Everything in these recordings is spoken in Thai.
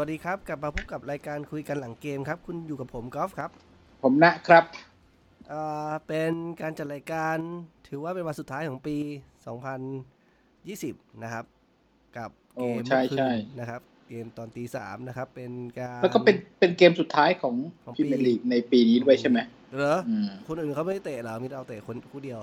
สวัสดีครับ กลับมาพบกับรายการคุยกันหลังเกมครับ คุณอยู่กับผมกอล์ฟครับ ผมนะครับเอ่อเป็นการจัดรายการถือว่าเป็นวันสุดท้ายของปี 2020 นะครับ กับโอ้เกมใช่เมื่อคืนใช่นะครับ เกมตอนตีสามนะครับ เป็นการแล้วก็เป็นเป็นเกมสุดท้ายของของพรีเมียปีร์ลีกในปีนี้ด้วยใช่ไหมเหรออืมคนอื่นเขาไม่ได้เตะเหรอมีเราเตะคนคู่เดียว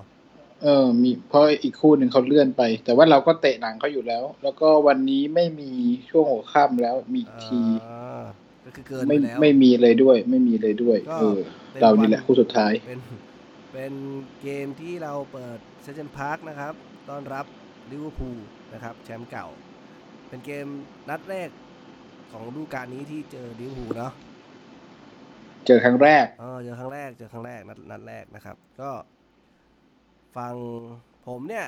เออ มีเพราะอีกคู่หนึ่งเขาเลื่อนไป แต่ว่าเราก็เตะหลังเขาอยู่แล้ว แล้วก็วันนี้ไม่มีช่วงหัวค่ำแล้วมีอีกทีอ่าก็คือเกินไปไม่แล้วไม่มีเลยด้วย ไม่มีเลยด้วยก็เออเป็นเรานี่แหละวันคู่สุดท้าย เป็นเป็นเกมที่เราเปิดเซนต์พาร์คนะครับต้อนรับลิเวอร์พูลนะครับ แชมป์เก่า เป็นเกมนัดแรกของฤดูกาลนี้ที่เจอลิเวอร์พูลเนาะเจอครั้งแรกเออเจอครั้งแรกเจอครั้งแรกนัดนัดแรกนะครับ ก็ ฟังผมเนี่ย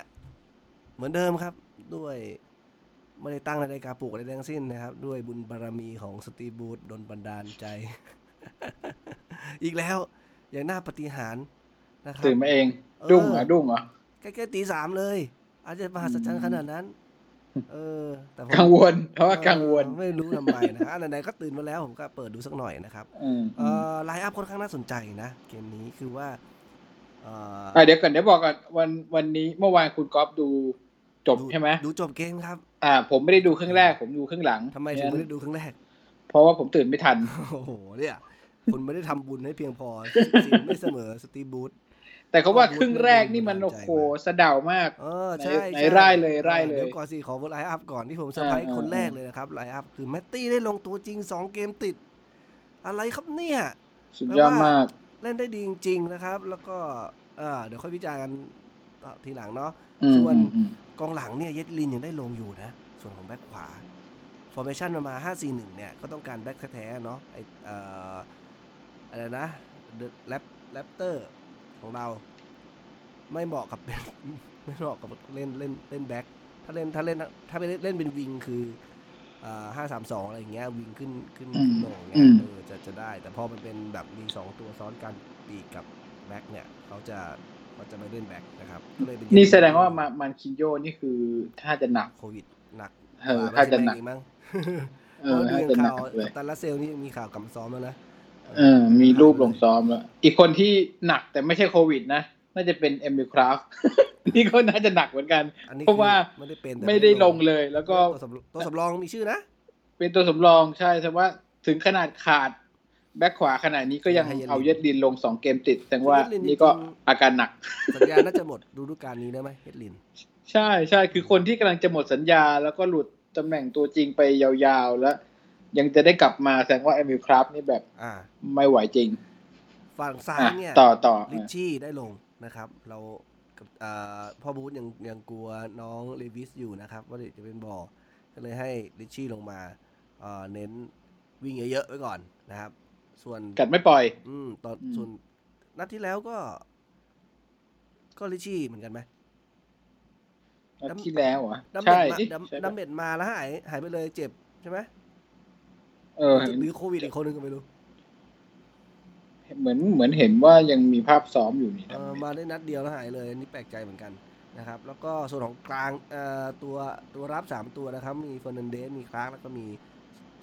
เหมือนเดิมครับด้วยไม่ได้ตั้งนาฬิกาปลุกอะไรทั้งสิ้นนะครับ ด้วยบุญบารมีของสตีฟบูธดนบันดาลใจ อีกแล้วอย่างน่าปฏิหารย์นะครับตื่นมาเองเออดุ้งเหรอดุ้งเหรอใกล้ๆตีสามเลย อาจจะมหัศจรรย์ขนาดนั้น เออ แต่ผมกังวล เพราะว่ากังวลเออไม่รู้ทำไมนะอันไหนๆก็ตื่นมาแล้วผมก็เปิดดูสักหน่อยนะครับอืมเออไลน์อัพค่อนข้างน่าสนใจนะ เกมนี้คือว่าเอออะเดี๋ยวก่อนเดี๋ยวบอกก่อนวันวันนี้เมื่อวานคุณก๊อฟดูจบดูใช่ไหมดูจบเกมครับ อ่า ผมไม่ได้ดูครึ่งแรก ผมดูครึ่งหลังทำไมถึงไม่ได้ดูครั้งแรก เพราะว่าผมตื่นไม่ทัน โอ้โหเนี่ยคุณไม่ได้ทำบุญให้เพียงพอสินไม่เสมอสตีฟบูธแต่เขาว่าก็ครึ่งแรกนี่มันดูโอ้ใจโหสะเดามากเออใช่ไหนใช่ไล่เลยไล่เลยดี๋ยวก่อนสิขอไลน์อัพก่อนที่ผมเซอร์ไพรส์อ่าคนแรกอ่าเลยนะครับไลน์อัพคือแมตตี้ได้ลงตัวจริง2เกมติด อะไรครับเนี่ยสุดยอดมาก เล่นได้ดีจริง ๆ นะครับ แล้วก็เออเดี๋ยวค่อยวิจารณ์กันทีหลังเนาะอืมส่วนอืมอืมกองหลังเนี่ยเยดลินยังได้ลงอยู่นะ ส่วนของแบ็คขวา formation มามา 5-4-1 เนี่ย ก็ต้องการแบ็คแท้ๆเนาะไอเอ่ออะไรนะแรปแรปเตอร์ของเรา ไม่เหมาะกับไม่เหมาะกับเล่นเล่นเล่นแบ็คถ้าเล่นถ้าเล่นถ้าไปเล่นเล่นเป็น wing คือ ห้าสามสองอะไรอย่างเงี้ยวิงขึ้นขึ้นอืมขึ้นลงอืเงี้ยมเออจะจะได้ แต่พอมันเป็นแบบมีสองตัวซ้อนกันปีกกับแบ็คเนี่ยเขาจะเขาจะไม่เล่นแบ็คนะครับก็เลยเป็นนี่แสดงว่ามามันคินโยนี่คือถ้าจะหนักโควิดหนักเออถ้าจะหนักไม่ใช่แม่งอีมั้งเออเพราะถ้าดูจะอย่างหนัข่ากวเลยกัปตันรัสเซลนี่มีข่าวกลับมาซ้อมแล้วนะเออ มีรูปลงซ้อมแล้ว อีกคนที่หนักแต่ไม่ใช่โควิดนะ น่าจะเป็นเอมิลคราฟ นี่ก็น่าจะหนักเหมือนกันอันนี้เพราะว่าคือไม่ได้เป็นแต่ไม่ได้ลงเลย แล้วก็ตัวสำตัวสำรองมีชื่อนะ เป็นตัวสำรองใช่แต่ว่าถึงขนาดขาด แบ็คขวาขนาดนี้ก็ยังให้เยลินเอาเย็ดดินลงสองเกมติดแสดงว่าเยดลินนี่ก็จริงๆอาการหนัก สัญญาน่าจะหมดฤดูกาลนี้ได้ไหมเฮดลิน ใช่ใช่คือคนที่กำลังจะหมดสัญญา แล้วก็หลุดตำแหน่งตัวจริงไปยาวๆ แล้ว ยังจะได้กลับมาแสดงว่าเอมิลคราฟนี่แบบอ่าไม่ไหวจริงฝั่งซ้ายอะเนี่ยต่อต่อลิชชี่ได้ลงนะครับ เรา กับอ่าพ่อบรูซยังยังกลัวน้องเลวิสอยู่นะครับ ว่าเดี๋ยวจะเป็นบอลก็เลยให้ริตชี่ลงมาเอ่อเน้นวิ่งเยอะๆไว้ก่อนนะครับ ส่วนกัดไม่ปล่อย อืมตอนอืม ส่วนนัดที่แล้วก็ ก็ริตชี่เหมือนกันไหม นัดที่แล้วเหรอดัมเบใช่ดมาดิดัมใช่ดัมเบดมาแล้วหายหายไปเลยเจ็บใช่ไหมเออหรือโควิดอีกคนนึงก็ไม่รู้ เหมือนเหมือนเห็นว่ายังมีภาพซ้อมอยู่นี่เออมาได้นัดเดียวแล้วหายเลยอันนี่แปลกใจเหมือนกันนะครับ แล้วก็ส่วนของกลางเอ่อตัวตัวรับสามตัวนะครับ มีเฟอร์นันเดสมีคลาร์กแล้วก็มี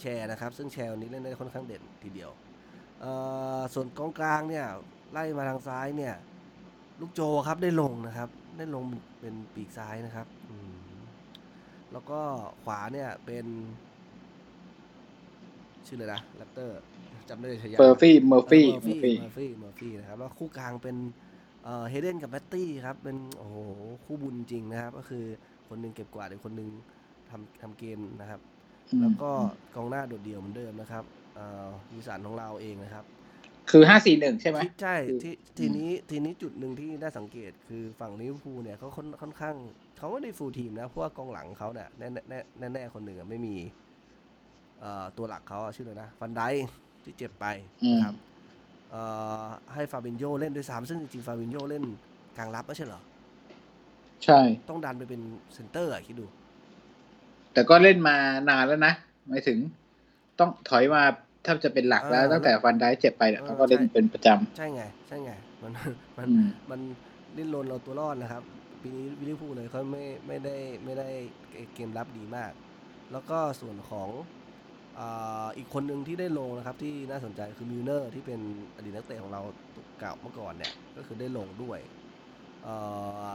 แชร์นะครับ ซึ่งแชร์วันนี้เล่นได้ค่อนข้างเด่นทีเดียวเอ่อส่วนกองกลางเนี่ยไล่มาทางซ้ายเนี่ย ลูกโจครับได้ลงนะครับ ได้ลงเป็นปีกซ้ายนะครับอืมแล้วก็ขวาเนี่ยเป็น ชื่อเลยนะแรปเตอร์ จำได้เลยฉายาเฟอร์ฟี่เมอร์ฟี่เมอร์เมอฟี่ร์ฟี่เมอร์ฟี่เมอร์ฟี่นะครับแล้วคู่กลางเป็นเอ่อเฮเดนกับแมตตี้ครับเป็นโอ้โหคู่บุญจริงนะครับ ก็คือคนหนึงเก็บกวาดอีกคนหนึงทำทำเกมนะครับ แล้วก็กองหน้าโดดเดี่ยวเหมือนเดิมนะครับเอ่อวิลสันของเราเองนะครับ คือห้าสี่หนึ่งใช่ไหมที่ใช่คือที่ทีนี้ทีนี้จุดหนึ่งที่น่าสังเกตคือฝั่งลิเวอร์พูลเนี่ยเขาค่อนค่อนข้างเขาไม่ได้ full team นะเพราะว่ากองหลังเขาเนี่ยแน่แน่แน่แน่ๆคนหนึ่งอะไม่มีเอ่อตัวหลักเขาอะชื่ออะไรนะฟานไดค์ ที่เจ็บไปนะครับเอ่อให้ฟาบินโยเล่นด้วยซ้ำซึ่งจริงๆฟาบินโยเล่นกลางรับไม่ใช่เหรอ ใช่ ต้องดันไปเป็นเซนเตอร์อะคิดดู แต่ก็เล่นมานานแล้วนะหมายถึงต้องถอยมาถ้าจะเป็นหลักแล้วอ่าตั้งแต่ฟานไดค์เจ็บไปเนี่ยเออเขาก็เล่นใช่เป็นประจใช่ไง ใช่ไง มันมันำอืมมันดิ้นรนเอาตัวรอดนะครับ ปีนี้ลิเวอร์พูลเลยเขาไม่ไม่ได้ไม่ได้เกมรับดีมาก แล้วก็ส่วนของ อ่าอีกคนหนึ่งที่ได้ลงนะครับที่น่าสนใจคือมิลเนอร์ที่เป็นอดีตนักเตะของเราเก่าเมื่อก่อนเนี่ยก็คือได้ลงด้วยเอ่อ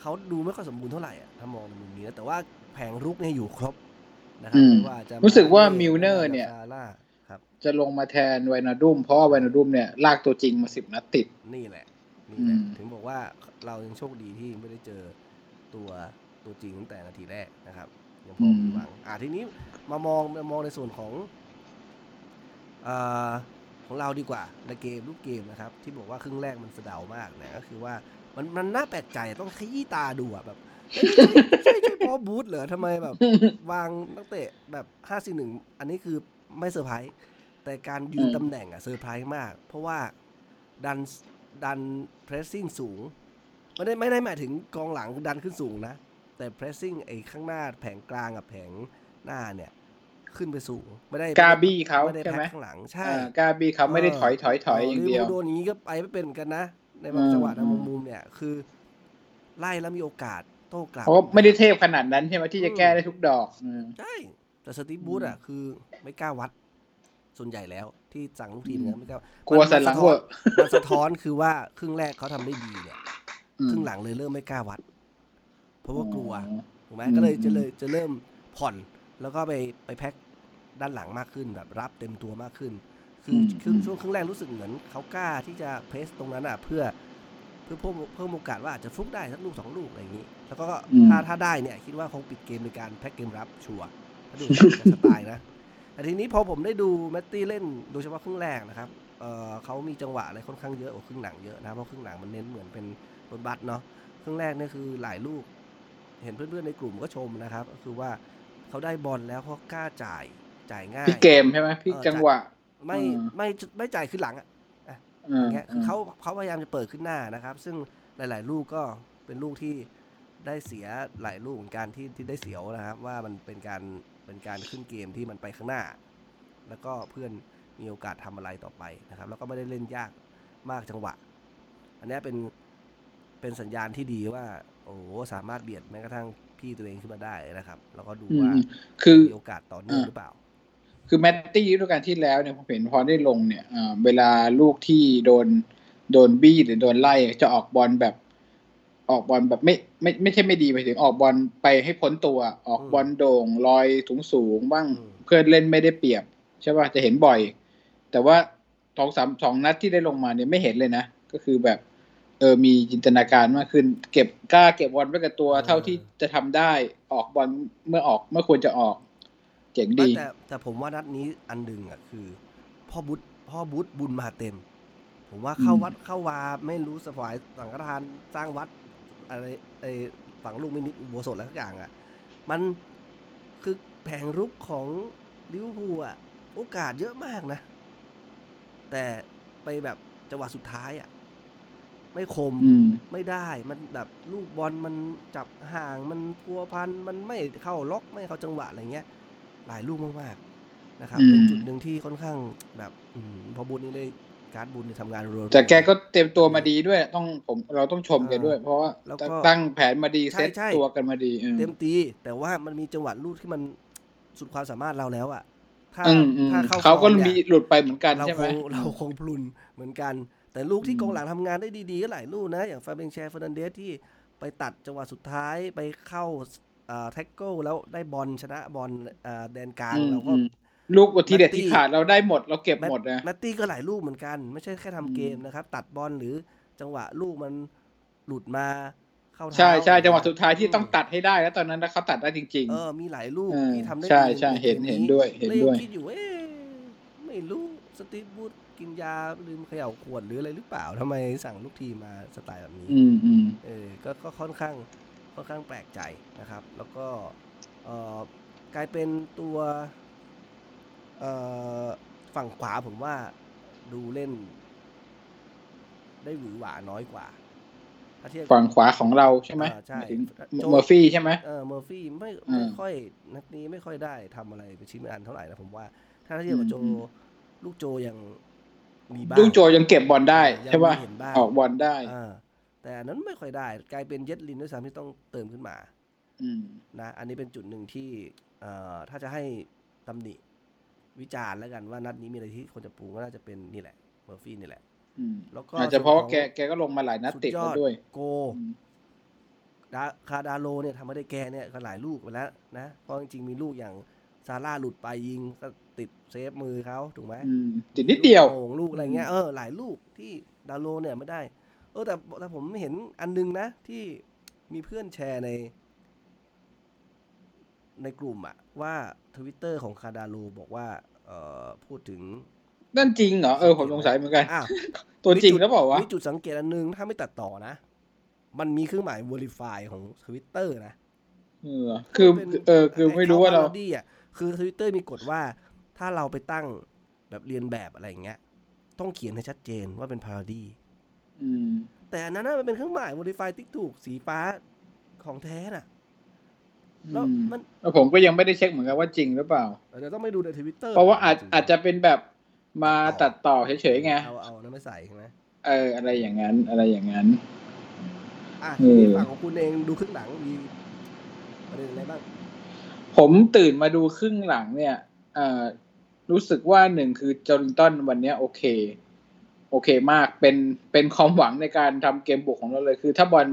เขาดูไม่ค่อยสมบูรณ์เท่าไหร่อะถ้ามองในมุมนี้นะแต่ว่าแผงรุกเนี่ยอยู่ครบนะครัอืมไม่ว่าจะรู้สึกว่าเน่มิลเนอร์เนี่ยซาร่าครับจะลงมาแทนไวนาดุมเพราะว่าไวนาดุมเนี่ยลากตัวจริงมาสิบนัดติดนี่แหละนี่แหละอืมถึงบอกว่าเรายังโชคดีที่ไม่ได้เจอตัวตัวจริงตั้งแต่นาทีแรกนะครับ ยังพอมีหวังอ่าทีนี้มามองมามองในส่วนของอของเราดีกว่าในเกมรูปเกมนะครับ ที่บอกว่าครึ่งแรกมันสะเดามากเนี่ยก็คือว่ามันมันน่าแปลกใจต้องขยี้ตาดูอะแบบเอ้ยใช่ใช่พอบูธเหรอทำไมแบบ วางนักเตะแบบห้าสี่หนึ่งอันนี้คือไม่เซอร์ไพรส์แต่การยืนตำแหน่งอะเซอร์ไพรส์มาก เพราะว่าดันดัน pressing สูงไม่ได้ไม่ได้หมายถึงกองหลังดันขึ้นสูงนะ แต่ pressing ไอ้ข้างหน้าแผงกลางกับแผงหน้าเนี่ย ขึ้นไปสูงไม่ได้กาบี้เขาไม่ได้ใช่ไหมแพ็คข้างหลังใช่อ่ากาบี้เขาไม่ได้ถอยถอยถอยอย่างเดียวลิวอร์พูลโดนอย่างนี้ก็ไปไม่เป็นเหมือนกันนะ ในบางอืมจังหวะในอืมมุมมุมเนี่ยคือ ไล่แล้วมีโอกาสโต้กลับเพราะไม่ได้เทพขนาดนั้นใช่ไหมที่จะแก้ได้ทุกดอกอืมใช่แต่สตีฟบูธอะคือไม่กล้าวัดส่วนใหญ่แล้วที่สั่งลูกทีมอืมเนี่ยไม่กล้ากลัวสันหลังเวอร์มันสะท้อนคือว่าครึ่งแรกเขาทำได้ดีเนี่ยอืมครึ่งหลังเลยเริ่มไม่กล้าวัด เพราะว่ากลัวอ๋อถูกไหมอืมก็เลยจะอืมเลยจะเริ่มผ่อนแล้วก็ไปไปแพ็คด้านหลังมากขึ้นแบบรับเต็มตัวมากขึ้น คือครึ่งช่วงครึ่งแรกรู้สึกเหมือนเขากล้าที่จะเพรสตรงนั้นอะเพื่อเพื่อเพิ่มเพิ่มโอกาสว่าอาจจะฟลุกได้สักลูกสองลูกอะไรอย่างนี้ แล้วก็อืมถ้าถ้าได้เนี่ยคิดว่าคงปิดเกมในการแพ็คเกมรับชัวร์ถ้าดูจากสไตล์นะแต่ทีนี้พอผมได้ดูแมตตี้เล่นโดยเฉพาะครึ่งแรกนะครับเอ่อเขามีจังหวะอะไรค่อนข้างเยอะกว่าครึ่งหลังเยอะนะเพราะครึ่งหลังมันเน้นเหมือนเป็นรถบัสเนาะครึ่งแรกเนี่ยคือหลายลูก เห็นเพื่อนๆในกลุ่มก็ชมนะครับ ก็คือว่าเขาได้บอลแล้วเขากล้าจ่ายจ่ายง่ายพี่เกมใช่ไหมพี่เออจังหวะ ไม่อืมไม่ไม่จ่ายขึ้นหลังอะอือมย่างเงี้ยคือเขาเขาพยายามจะเปิดขึ้นหน้านะครับ ซึ่งหลาย ๆ ลูกก็เป็นลูกที่ได้เสียหลายลูกเหมือนกันที่ที่ได้เสียวนะครับ ว่ามันเป็นการเป็นการขึ้นเกมที่มันไปข้างหน้า แล้วก็เพื่อนมีโอกาสทำอะไรต่อไปนะครับ แล้วก็ไม่ได้เล่นยากมากจังหวะ อันเนี้ยเป็น เป็นสัญญาณที่ดีว่า โอ้โหสามารถเบียดแม้กระทั่งพี่ตัวเองขึ้นมาได้นะครับ แล้วก็ดูอืมว่าคือมีโอกาสต่อเนื่องหรือเปล่า คือแมตตี้ฤดูกาลที่แล้วเนี่ยผมเห็นพอได้ลงเนี่ยอ่าเวลาลูกที่โดนโดนบี้หรือโดนไล่จะออกบอลแบบออกบอลแบบไม่ไม่ไม่ใช่ไม่ดีไปถึงออกบอลไปให้พ้นตัว ออกอืมบอลโด่งลอยสูงสูงๆบ้างอืมเพื่อนเล่นไม่ได้เปรียบใช่ป่ะจะเห็นบ่อย แต่ว่าสองสามสองนัดที่ได้ลงมาเนี่ยไม่เห็นเลยนะ ก็คือแบบ เออมีจินตนาการมากขึ้น เก็บกล้าเก็บบอลไว้กับตัว เท่าที่จะทำได้ออกบอลเมื่อออกเมื่อควรจะออก เจ๋งดีแต่แต่ผมว่านัดนี้อันดึงอะคือ พ่อบุตพ่อบุตบุญมาเต็ม ผมว่าเข้าอืมวัดเข้าวาไม่รู้สวายสังฆทานสร้างวัดอะไรไอฝังลูกมินิอุโบสถอะไรทุกอย่างอะ มันคือแผงรุกของลิเวอร์พูลอะโอกาสเยอะมากนะ แต่ไปแบบจังหวะสุดท้ายอะ ไม่คมอืมไม่ได้มันแบบลูกบอลมันจับห่างมันพัวพันมันไม่เข้าล็อกไม่เข้าจังหวะอะไรเงี้ย หลายลูกมากๆนะครับอืมเป็นจุดหนึ่งที่ค่อนข้างแบบอมพอบุญนี่ได้การ์ดบุญนี่ทำงานรัวๆแต่แกก็เตรียมตัวมาดีด้วย ต้องผมเราต้องชมแกด้วย เพราะว่าแล้วก็ตั้งแผนมาดีใช่เซตใช่ตัวกันมาดีอืมเต็มตีแต่ว่ามันมีจังหวะลูกที่มันสุดความสามารถเราแล้วอะถ้าอืมอืมถ้าเข้าเขาก็ฟอร์มีนี่ยหลุดไปเหมือนกันเราใช่ไหคมงเราคงพลุนเหมือนกัน แต่ลูกที่อืมกองหลังทำงานได้ดีๆก็หลายลูกนะ อย่างฟาเบงแชร์เฟอร์นันเดสที่ไปตัดจังหวะสุดท้ายไปเข้าแท็กเกิลแล้วได้บอลชนะบอลอ่าแดนกลางอืมเราก็อืมลูกทีเด็ดแมตตี้ที่ขาดเราได้หมดเราเก็บหมดนะแมตตี้ก็หลายลูกเหมือนกัน ไม่ใช่แค่ทำเกมอืมนะครับ ตัดบอลหรือจังหวะลูกมันหลุดมาเข้าเท้าใช่ใช่จังหวะอะไรสุดท้ายที่มต้องตัดให้ได้แล้วตอนนั้นเขาตัดได้จริงเออมีหลายลูกเออที่ทำได้ใช่ดีใช่กมเห็นเห็นด้วยเห็นแล้วงด้วยคิดอยู่เอ๊ะไม่รู้ สตีฟบรูซกินยาลืมเขย่าขวดหรืออะไรหรือเปล่าทำไมสั่งลูกทีมมาสไตล์แบบนี้ๆอืมอืมเออก็ก็ค่อนข้างค่อนข้างแปลกใจนะครับ แล้วก็เอ่อกลายเป็นตัวเอ่อฝั่งขวาผมว่าดูเล่น ได้หวือหวาน้อยกว่าถ้าเทียบกับฝั่งขวาของเราใช่ไหมอ่าใช่หมายถึงโจเมอร์ฟี่ใช่ไหมเออเมอร์ฟี่ไม่อืมไม่ค่อยนัดนี้ไม่ค่อยได้ทำอะไรเป็นชิ้นเป็นอันเท่าไหร่นะผมว่า ถ้าเทียบกับโจอืม ลูกโจยังมีบ้างลูกโจยังเก็บบอลได้ยังใช่ป่ะมีเห็นบ้างออกบอลได้อ่าแต่อันนั้นไม่ค่อยได้ กลายเป็นเย็ดลินด้วยซ้ำที่ต้องเติมขึ้นมาอืมนะอันนี้เป็นจุดหนึ่งที่เอ่อถ้าจะให้ตำหนิวิจารณ์แล้วกันว่านัดนี้มีอะไรที่คนจะปรุงก็น่าจะเป็นนี่แหละเมอร์ฟี่นี่แหละอืมแล้วก็อาจจะเพราะว่าส่วนแกของแกก็ลงมาหลายนัดติดสุยแล้อวด้วย โกอืมดาคาร์ลดาร์โลว์เนี่ยทำไม่ได้แกเนี่ยก็หลายลูกไปแล้วนะเพราะจริงๆมีลูกอย่าง ซาลาห์หลุดไปยิงก็ติดเซฟมือเขาถูกไหมอืมติดนิดเดียวลูกโป่งลูกอะไรเงี้ยเออหลายลูกที่ดาร์โลว์เนี่ยไม่ได้ เออแต่แต่ผมเห็นอันนึงนะ ที่มีเพื่อนแชร์ใน ในกลุ่มอะว่าทวิตเตอร์ของคาร์ลดาร์โลว์บอกว่า เอ่อพูดถึงนั่นจริงเหรอ เออผมสงสัยเหมือนกันอ้าวตัวจริงแล้วเปล่าวะมีจุดสังเกตอันนึงถ้าไม่ตัดต่อนะ มันมีเครื่องหมาย verify ของทวิตเตอร์นะเออคือเป็นเออคือไม่รู้ว่าเราไอ้ parody อะ คือทวิตเตอร์มีกฎว่าถ้าเราไปตั้งแบบเลียนแบบอะไรอย่างเงี้ย ต้องเขียนให้ชัดเจนว่าเป็น parody อืมแต่อันนั้นน่ะมันเป็นเครื่องหมาย verify ติ๊กถูกสีฟ้าของแท้น่ะแล้วอืมมันแล้วผมก็ยังไม่ได้เช็คเหมือนกันว่าจริงหรือเปล่าเดี๋ยวต้องไปดูในทวิตเตอร์เพราะว่าอาจอาจจะเป็นแบบมาตัดต่อเฉยๆไงเอาเอานั้นไม่ใส่ใช่ไหมเออ อะไรอย่างนั้น อะไรอย่างนั้น อะเอทีอนี้ฝั่งของคุณเองดูครึ่งหลังมีประเด็นอะไรบ้าง ผมตื่นมาดูครึ่งหลังเนี่ยเอ่อรู้สึกว่าหนึ่งคือจอริงตันวันเนี้ยโอเค โอเคมากเป็นเป็นความหวังในการทำเกมบุกของเราเลย คือ ถ้าบอล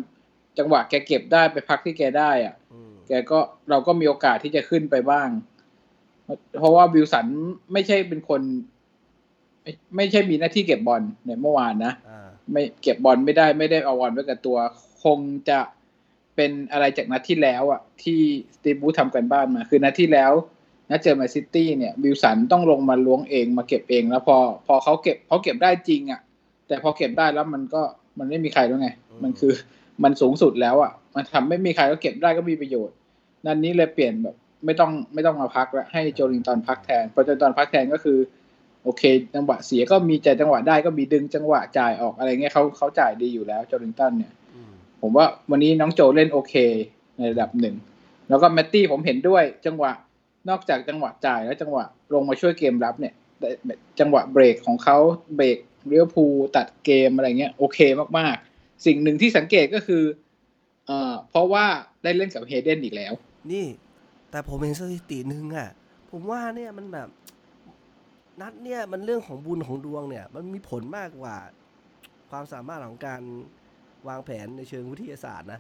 จังหวะแกเก็บได้ไปพักที่แกได้อะอืมแกก็เราก็มีโอกาสที่จะขึ้นไปบ้าง เพราะว่าวิลสันไม่ใช่เป็นคน ไม่ไม่ใช่มีหน้าที่เก็บบอลในเมื่อวานนะอ่าไม่เก็บบอลไม่ได้ไม่ได้เอาบอลไว้กับตัว คงจะ เป็นอะไรจากนัดที่แล้วอะที่สตีฟบรูซทำกันบ้านมา คือนัดที่แล้วนัดเจอแมนซิตี้เนี่ยวิลสันต้องลงมาล้วงเองมาเก็บเอง แล้วพอพอเขาเก็บเขาเก็บได้จริงอะ แต่พอเก็บได้แล้วมันก็มันไม่มีใครแล้วไง มันคือมันสูงสุดแล้วอะ มันทำไม่มีใครก็เก็บได้ก็มีประโยชน์ นัดนนี้เลยเปลี่ยนแบบ ไม่ต้องไม่ต้องมาพักแล้วให้โจลิงตันพักแทนพอโจลิงตันพักแทนก็คือ โอเค จังหวะเสียก็มีแต่จังหวะได้ก็มีดึงจังหวะจ่ายออกอะไรเงี้ยเขาเขาจ่ายดีอยู่แล้วโจลิงตันเนี่ย ผมว่าวันนี้น้องโจเล่นโอเค ในระดับหนึ่ง แล้วก็แมตตี้ผมเห็นด้วยจังหวะนอกจากจังหวะจ่ายแล้วจังหวะลงมาช่วยเกมรับเนี่ยจังหวะเบรกของเขาเบรกเลี้ยวภูลตัดเกมอะไรเงี้ยโอเคมากๆ สิ่งหนึ่งที่สังเกตก็คือเอ่อเพราะว่าได้เล่นกับเฮเดนอีกแล้ว นี่ แต่ผมเห็นสถิติหนึ่งอะ ผมว่าเนี่ยมันแบบ นัดเนี่ยมันเรื่องของบุญของดวงเนี่ย มันมีผลมากกว่า ความสามารถของการ วางแผนในเชิงวิทยาศาสตร์นะ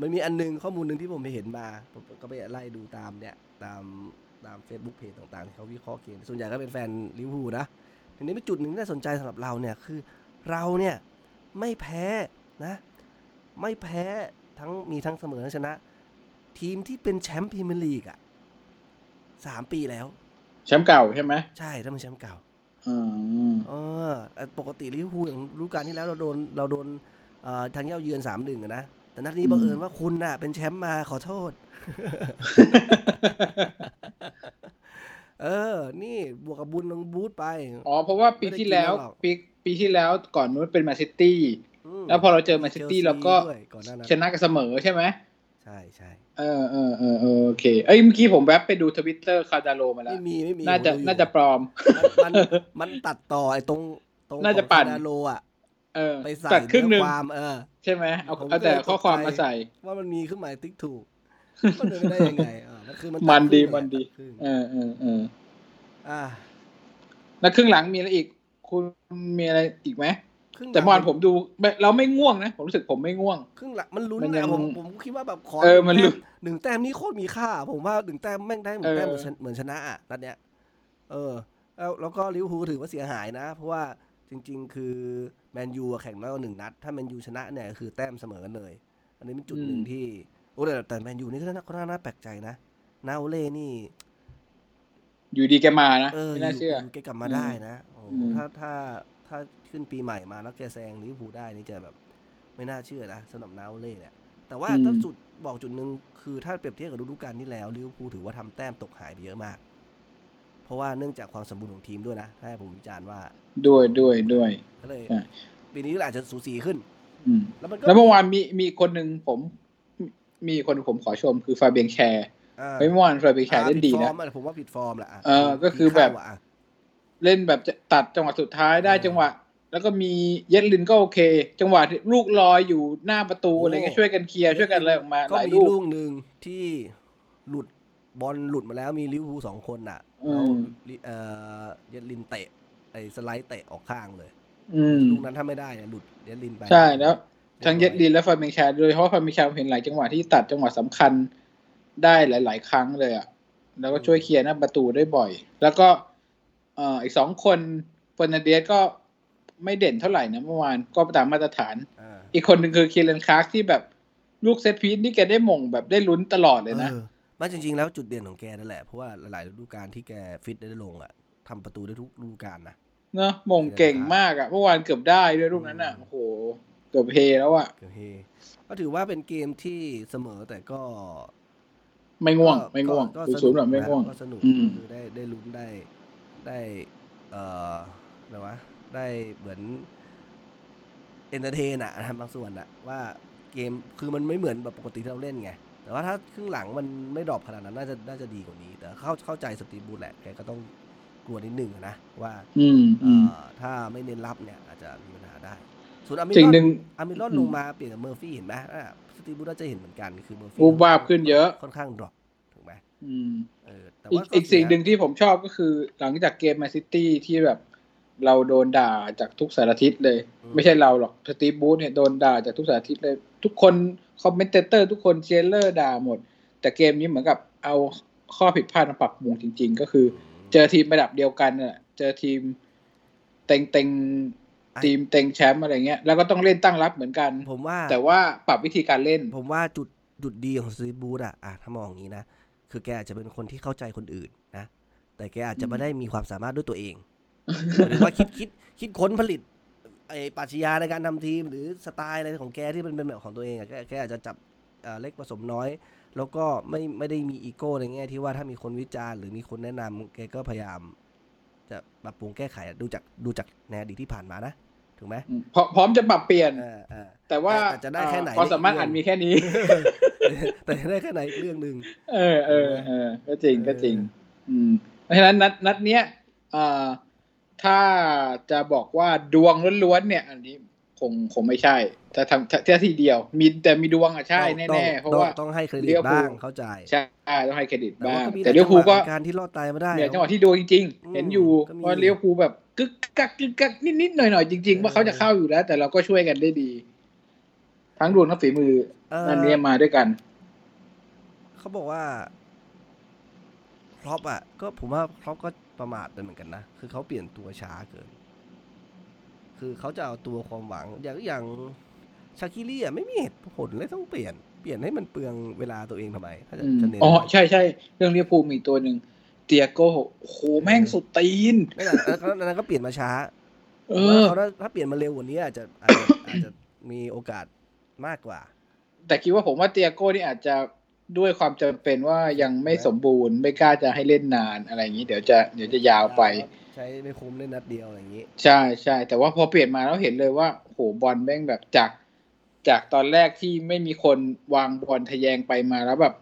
มันมีอันหนึงข้อมูลหนึ่งที่ผมไปเห็นมาผมก็ไปไล่ดูตามเนี่ยตามตาม Facebook เพจต่างๆที่เขาวิเคราะห์เกมส่วนใหญ่ก็เป็นแฟนลิเวอร์พูลนะทีนี้เป็นจุดหนึ่งที่น่าสนใจสำหรับเราเนี่ยคือเราเนี่ยไม่แพ้นะไม่แพ้ทั้งมีทั้งเสมอทั้งชนะ ทีมที่เป็นแชมป์พรีเมียร์ลีกอะสามปีแล้ว แชมป์เก่าใช่ไหมใช่ถ้าเป็นแชมป์เก่าอืมเออแต่ปกติลิเวอร์พูลอย่างรู้การที่แล้วเราโดนเราโดนเอ่อ ทางเหย้าเยือนสามหนึ่งนะ แต่นัดนี้บังเอิญว่าคุณน่ะ เป็นแชมป์มาขอโทษ เออ นี่บวกกับบุญลงบูธไป อ๋อ เพราะว่าปีที่แล้วไม่ได้กินแล้วหรอกปีปีที่แล้วก่อนนู้นเป็นแมนซิตี้มแล้วพอเราเจอแมนซิตี้ชลเราก็ด้วยก่อนหน้านั้นชนะกันเสมอใช่ไหมใช่ใช่เออเออเออเออโอเค เอ้ยเมื่อกี้ผมแวบไปดูทวิตเตอร์คาดาโลมาแล้ว ไม่มีไม่มี น่าจะผมดูอยู่น่าจะปลอมมันมันมันตัดต่อไอ้ตรงตรงน่าจะปั่นของคานาโลอะ เออไปใส่ตัดครึ่งหนึ่งเอความเออ ใช่ไหมเอาผมก็เอาแต่เลยตกใจข้อความมาใส่ ว่ามันมีเครื่องหมายติ๊กถูกมันเป็นไปได้ยังไงอ่ามันคือมันมันดีตัครึ่งมันดีตัครึ่งเออเออเอออ่าแล้วครึ่งหลังมีอะไรอีก คุณมีอะไรอีกไหมครึ่งหลังแต่เมื่อวานผมดูไม่เราไม่ง่วงนะ ผมรู้สึกผมไม่ง่วง ครึ่งหลังมันลุ้นมันยันะงผมผมคิดว่าแบบขอเออมันหลุ้งนแต้หนึ่งแต้มนี่โคตรมีค่า ผมว่าหนึ่งแต้มแม่งได้หนึ่งแต้มเหมือนชนะเหมือนชนะอะนัดเนี้ย เออ แล้วแล้วก็ลิเวอร์พูลถือว่าเสียหายนะ เพราะว่า จริง ๆ คือแมนยูอะแข่งน้อยกว่าหนึ่งนัด ถ้าแมนยูชนะเนี่ยคือแต้มเสมอกันเลย อันนี้เป็นจุดหนึ่งอืมที่โอ้แต่แต่แมนยูนี่ก็น่าก็น่าแปลกใจนะน้าโอเล่นี่ อยู่ดีแกมานะเออไม่น่าเชื่อยู่แกกลับมาได้นะโอ้โหอืมถ้าถ้าถ้าขึ้นปีใหม่มาแล้วแกแซงลิเวอร์พูลได้นี่จะแบบ ไม่น่าเชื่อนะสำหรับน้าโอเล่เนี่ยแต่ว่าถ้าจุดบอกจุดหนึ่งคือถ้าเปรียบเทียบกับฤดูกาลที่แล้วลิเวอร์พูลถือว่าทำแต้มตกหายไปเยอะมาก เพราะว่าเนื่องจากความสมบูรณ์ของทีมด้วยนะ ถ้าให้ผมวิจารณ์ว่า ด้วยด้วยด้วยก็เลยใช่ปีนี้ก็อาจจะสูสีขึ้นอืมแล้วมันก็แล้วเมื่อวานมีมีคนหนึ่งผม มีคนผมขอชมคือฟาเบียนแคร์อ่าเฮ้ยเมื่อวานฟาเบียนแคร์เล่นดีผิฟอนะร์มอผมว่าผิดฟอร์มแหละะเออก็คือแบบเข้าะะเล่นแบบจะตัดจังหวะสุดท้ายได้เออจังหวะ แล้วก็มีเย็ดลินก็โอเค จังหวะที่ลูกลอยอยู่หน้าประตูโอ้อะไรเงี้ยช่วยกันเคลียร์ช่วยกันอะไรออกมาหก็ลายมีลูกลูกหนึ่งที่หลุดบอลหลุดมาแล้วมีลิเวอร์พูลสองคนอะอืแล้วมลิเอ่อเยดลินเตะ ไอ้สไลด์เตะออกข้างเลยอืมลูกนั้นถ้าไม่ได้เนี่ยหลุดเยดลินไปใช่แล้วทั้งเย็ดลินและฟาร์มิงแชร์โดยเฉพาะฟาเบียนแชร์เห็นหลายจังหวะที่ตัดจังหวะสำคัญได้หลาย ๆ ครั้งเลยอะแล้วก็ช่วยเคลียร์หน้าประตูได้บ่อย แล้วก็เอ่ออีกสองคนเฟอร์นันเดสก็ไม่เด่นเท่าไหร่นะเมื่อวานก็ตามมาตรฐานอ่าอีกคนหนึ่งคือคีแรนคลาร์กที่แบบลูก set piece นี่แกได้มงแบบได้ลุ้นตลอดเลยนะออมันจริง ๆ แล้วจุดเด่นของแกนั่นแหละ เพราะว่าหลายๆฤดูกาลที่แกฟิตได้ลงอะทำประตูได้ทุกฤดูกาลนะ เนอะมงเก่งมากอะเมื่อวานเกือบได้ด้วยลูกนั้นอะโอ้โหเกือบเฮแล้วอะเกือบเฮก็ถือว่าเป็นเกมที่เสมอแต่ก็ ไม่ง่วงก็ไม่ง่วงก็ดูก็ศูนย์แบบะไม่ง่วงก็สนุกอืมคือได้ได้ลุ้นได้ได้ เอ่ออะไรวะได้เหมือน entertain อะนะบางส่วนอะว่าเกมคือมันไม่เหมือนแบบปกติที่เราเล่นไง แต่ว่าถ้าครึ่งหลังมันไม่ drop ขนาดนั้นน่าจะน่าจะดีกว่านี้ แต่เข้าเข้าใจสตีฟบรูซแหละแกก็ต้อง กลัวนิดนึงอะนะว่าอืมเอ่อืมอถ้าไม่เน้นรับเนี่ยอาจจะมีปัญหาได้ส่วนอามิสิ่งรอหนึ่นงอามิรอนอืมลงมาเปลี่ยนกับเมอร์ฟี่เห็นไหมอะสตีฟบรูซน่าจะเห็นเหมือนกันคือเมอร์ฟี่วูบวาบขึ้นเยอะค่อนข้าง drop ถูกไหมอืมเออแต่อีกว่าอีกสิ่งหนึ่งที่ผมชอบก็คือ หลังจากเกมแมนซิตี้ที่แบบเราโดนด่าจากทุกสารทิศเลย ไม่ใช่เราหรอกสตีฟบรูซเนี่ยโดนด่าจากทุกสารทิศเลย ทุกคน commentator ทุกคนเชียร์เลอร์ด่าหมด แต่เกมนี้เหมือนกับเอาข้อผิดพลาดมาปรับปรุงจริง ๆ ก็คือ เจอทีมระดับเดียวกันน่ะเจอทีมเต็งเต็งทีมเต็งแชมป์อะไรเงี้ย แล้วก็ต้องเล่นตั้งรับเหมือนกัน ผมว่า แต่ว่าปรับวิธีการเล่น ผมว่าจุดจุดดีของสตีฟบรูซอะอะถ้ามองอย่างนี้นะ คือแกอาจจะเป็นคนที่เข้าใจคนอื่นนะ แต่แกอาจจะไม่ได้มีความสามารถด้วยตัวเองหรือว่าคิดคิดคิดค้นผลิตไอ้ปรัชญาในการทำทีม หรือสไตล์อะไรของแกที่เป็นเป็นแบบของตัวเองอะแกแกอาจจะจับ เอ่อเล็กผสมน้อย แล้วก็ไม่ไม่ได้มีอีโก้ในแง่ที่ว่าถ้ามีคนวิจารณ์หรือมีคนแนะนำแกก็พยายาม จะปรับปรุงแก้ไขอะดูจากดูจากในอดีตที่ผ่านมานะถูกไหมพร้อมพร้อมจะปรับเปลี่ยนเออเออแต่ว่าแต่จะได้แค่ไหนความสามารถนี่อันเรื่องมีแค่นี้ แต่ได้แค่ไหนอีกเรื่องหนึ่งเออเออเออก็จริงก็จริง อืมเพราะฉะนั้นนัดนัดเนี้ยอ่าถ้าจะบอกว่าดวงล้วนๆเนี่ย อันนี้ คงคงไม่ใช่ถ้าทำถ้าทีเดียว มีแต่มีดวงอะใช่ต้องแน่ๆเพราะต้องว่าต้องให้เครดิเลี้ตยวภูบ้างเข้าใจใช่ต้องให้เครดิตแต่บ้าว่างก็มีแต่เลี้ยวภูลก็จังหะในการที่รอดตายมาได้เนี่ยจังหวะที่โดนจริงอืมๆเห็นอยู่ก็มีว่าเลี้ยวภูลแบบกึกกักกึกกักนิดๆหน่อยๆจริง ๆ ว่าเขาจะเข้าอยู่แล้ว แต่เราก็ช่วยกันได้ดี ทั้งดวงทั้งฝีมือเอ่ออันเนี้ยมาด้วยกัน เขาบอกว่าครอปอะ ก็ผมว่าครอปก็ประมาทไปเหมือนกันนะคือเขาเปลี่ยนตัวช้าเกิน คือเขาจะเอาตัวความหวัง อย่างอย่างชาคิรีอะไม่มีเหตุผลเลยต้องเปลี่ยนเปลี่ยนให้มันเปลืองเวลาตัวเองทำไมถ้าจะอืมจะเน้นอ๋อใช่ใช่เรื่องเลี้ยวภูลมีตัวหนึ่งเตียโก้โอ้โหแม่งสุดตีนไม่แต่อันนั้นก็เปลี่ยนมาช้าเอว่าอเขาถ้าถ้าเปลี่ยนมาเร็วกว่านี้อาจจะอาจจะอาจจะมีโอกาสมากกว่า แต่คิดว่าผมว่าเตียโก้นี่อาจจะด้วยความจำเป็นว่ายังไม่สมบูรณ์ไม่กล้าจะให้เล่นนานอะไรอย่างนี้ เดี๋ยวจะเดี๋ยวจะยาวไป ใช้ไม่คุ้มเล่นนัดเดียวอะไรอย่างนี้ ใช่ใช่แต่ว่าพอเปลี่ยนมาแล้วเห็นเลยว่าโหบอลแม่งแบบจาก จากตอนแรกที่ไม่มีคนวางบอลทะแยงไปมาแล้วแบบ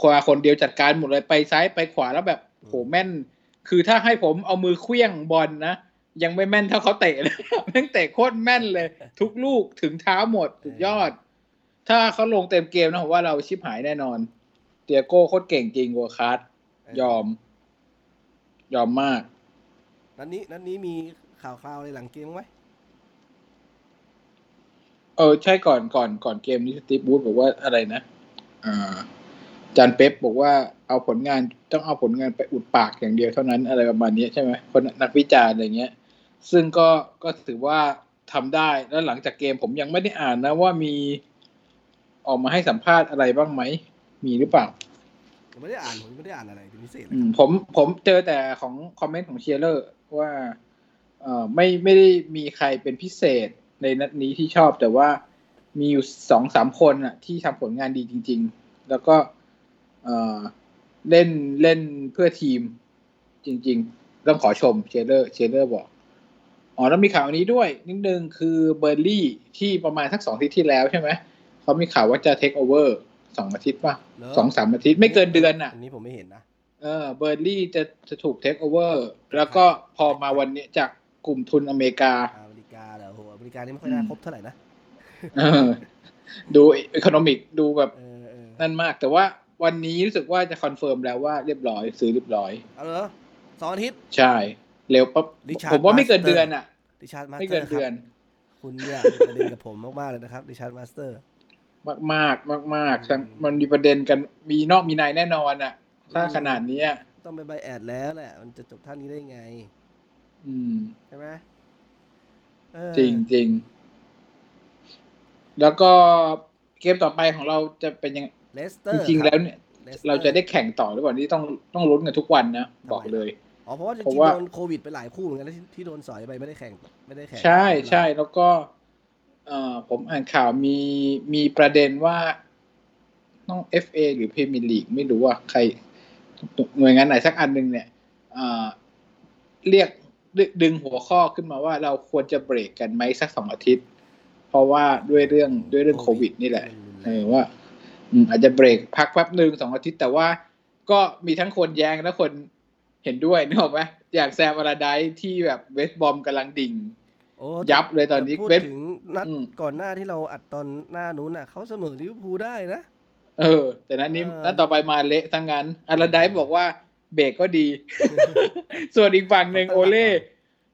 คนคนเดียวจัดการหมดเลยไปซ้ายไปขวาแล้วแบบโหแม่น คือถ้าให้ผมเอามือเคลี้ยงบอลนะยังไม่แม่นเท่าเขาเตะเลยแม่งเตะโคตรแม่นเลย ทุกลูกถึงเท้าหมดสุดยอด ถ้าเขาลงเต็มเกมนะผมว่าเราชิบหายแน่นอนเตียโก้โคตรเก่งจริงวัวคัสยอม ยอมมาก นัดนี้นัดนี้มีข่าวคราวอะไรหลังเกมไหมเออใช่ก่อนก่อนก่อนเกมนี้สตีฟบูธบอกว่าอะไรนะอ่าจานเป๊ปบอกว่าเอาผลงานต้องเอาผลงานไปอุดปากอย่างเดียวเท่านั้นอะไรประมาณนี้ใช่ไหมคนนักวิจารณ์อะไรเงี้ย ซึ่งก็ก็ถือว่าทำได้แล้วหลังจากเกมผมยังไม่ได้อ่านนะว่ามีออกมาให้สัมภาษณ์อะไรบ้างไหม มีหรือเปล่าผมไม่ได้อ่านผมไม่ได้อ่านอะไรเป็นพิเศษเลยอืมผมผมเจอแต่ของคอมเมนต์ของเชียร์เลอร์ ว่าเอ่อไม่ไม่ได้มีใครเป็นพิเศษในนัดนี้ที่ชอบแต่ว่ามีอยู่สองสามคนอะที่ทำผลงานดีจริง ๆ แล้วก็เอ่อเล่นเล่นเพื่อทีมจริง ๆ ต้องขอชมเชียร์เลอร์เชียร์เลอร์บอกอ๋อแล้วมีข่าวนี้ด้วยนิดนึงคือเบิร์นลีย์ที่ประมาณสักสองอาทิตย์ที่แล้วใช่ไหมเขามีข่าวว่าจะเทคโอเวอร์สองอาทิตย์ป่ะเหรอสองสามอาทิตย์ไม่เกินเดือนอะอันนี้ผมไม่เห็นนะ เออเบิร์นลีย์จะจะถูกเทคโอเวอร์ แล้วก็พอมาวันนี้จากกลุ่มทุนอเมริกาอ่าอเมริกาเหรอโหอเมริกานี่ไม่ค่อยน่าอืมครบเท่าไหร่นะเออดูอีโคโนมิกดูแบบเออเออนั่นมาก แต่ว่าวันนี้รู้สึกว่าจะคอนเฟิร์มแล้วว่าเรียบร้อย ซื้อเรียบร้อย เอาเหรอสองอาทิตย์ ใช่ เร็วปั๊บ Richard ผมว่าไม่เกิน Master เดือนอะดิชาร์ดมาสไม่เตอเกินร์คเดือรันบคุณเนี่ยมีประเด็นกับผมมาก ๆ เลยนะครับดิชาร์ดมาสเตอร์ มากมากมากมากๆทั้งมันมีประเด็นกันมีนอกมีในแน่นอนอะ ถ้าขนาดเนี้ย ต้องไปใบแอดแล้วแหละ มันจะจบท่านี้ได้ไง อืม ใช่ไหมเออจริงจริงแล้วก็เกมต่อไปของเราจะเป็นยังไงเลสเตอจร์ริงๆแล้วเนี่ยเลสตอเราจะได้แข่งต่อหรือเปล่านี่ต้องต้องลุ้นกันทุกวันนะบอกเลย อ๋อเพราะว่าจเพริงราะๆว่าโดนโควิดไปหลายคู่เหมือนกันนะที่ที่โดนสอยไปไม่ได้แข่งไม่ได้แข่งใช่ใช่แล้วก็ เอ่อผมอ่านข่าวมีมีประเด็นว่า ต้อง FA หรือพรีเมียร์ลีกไม่รู้ว่าใคร หน่วยงานไหนสักอันหนึ่งเนี่ยเอ่อเรียกดึงหัวข้อขึ้นมาว่าเราควรจะเบรกกันไหมสักสองอาทิตย์ เพราะว่าด้วยเรื่องด้วยเรื่องโควิด นี่แหละเออว่าอืมอาจจะเบรกพักแป๊บหนึ่งสองอาทิตย์ แต่ว่าก็มีทั้งคนแย้งและคนเห็นด้วยนึกออกไหมอย่างแซมอาราไดที่แบบเวสต์บอมกำลังดิ่งโอ้ยับเลยตอนนี้แพูดเว็บถึงนัดอืมก่อนหน้าที่เราอัดตอนหน้านู้นน่ะเขาเสมอลิเวอร์พูลได้นะ เออ แต่นั้นนี้เออนัดต่อไปมาเละทั้งนั้น อาราไดบอกว่าเบรกก็ดี ส่วนอีกฝั่งหนึ่งโอเล่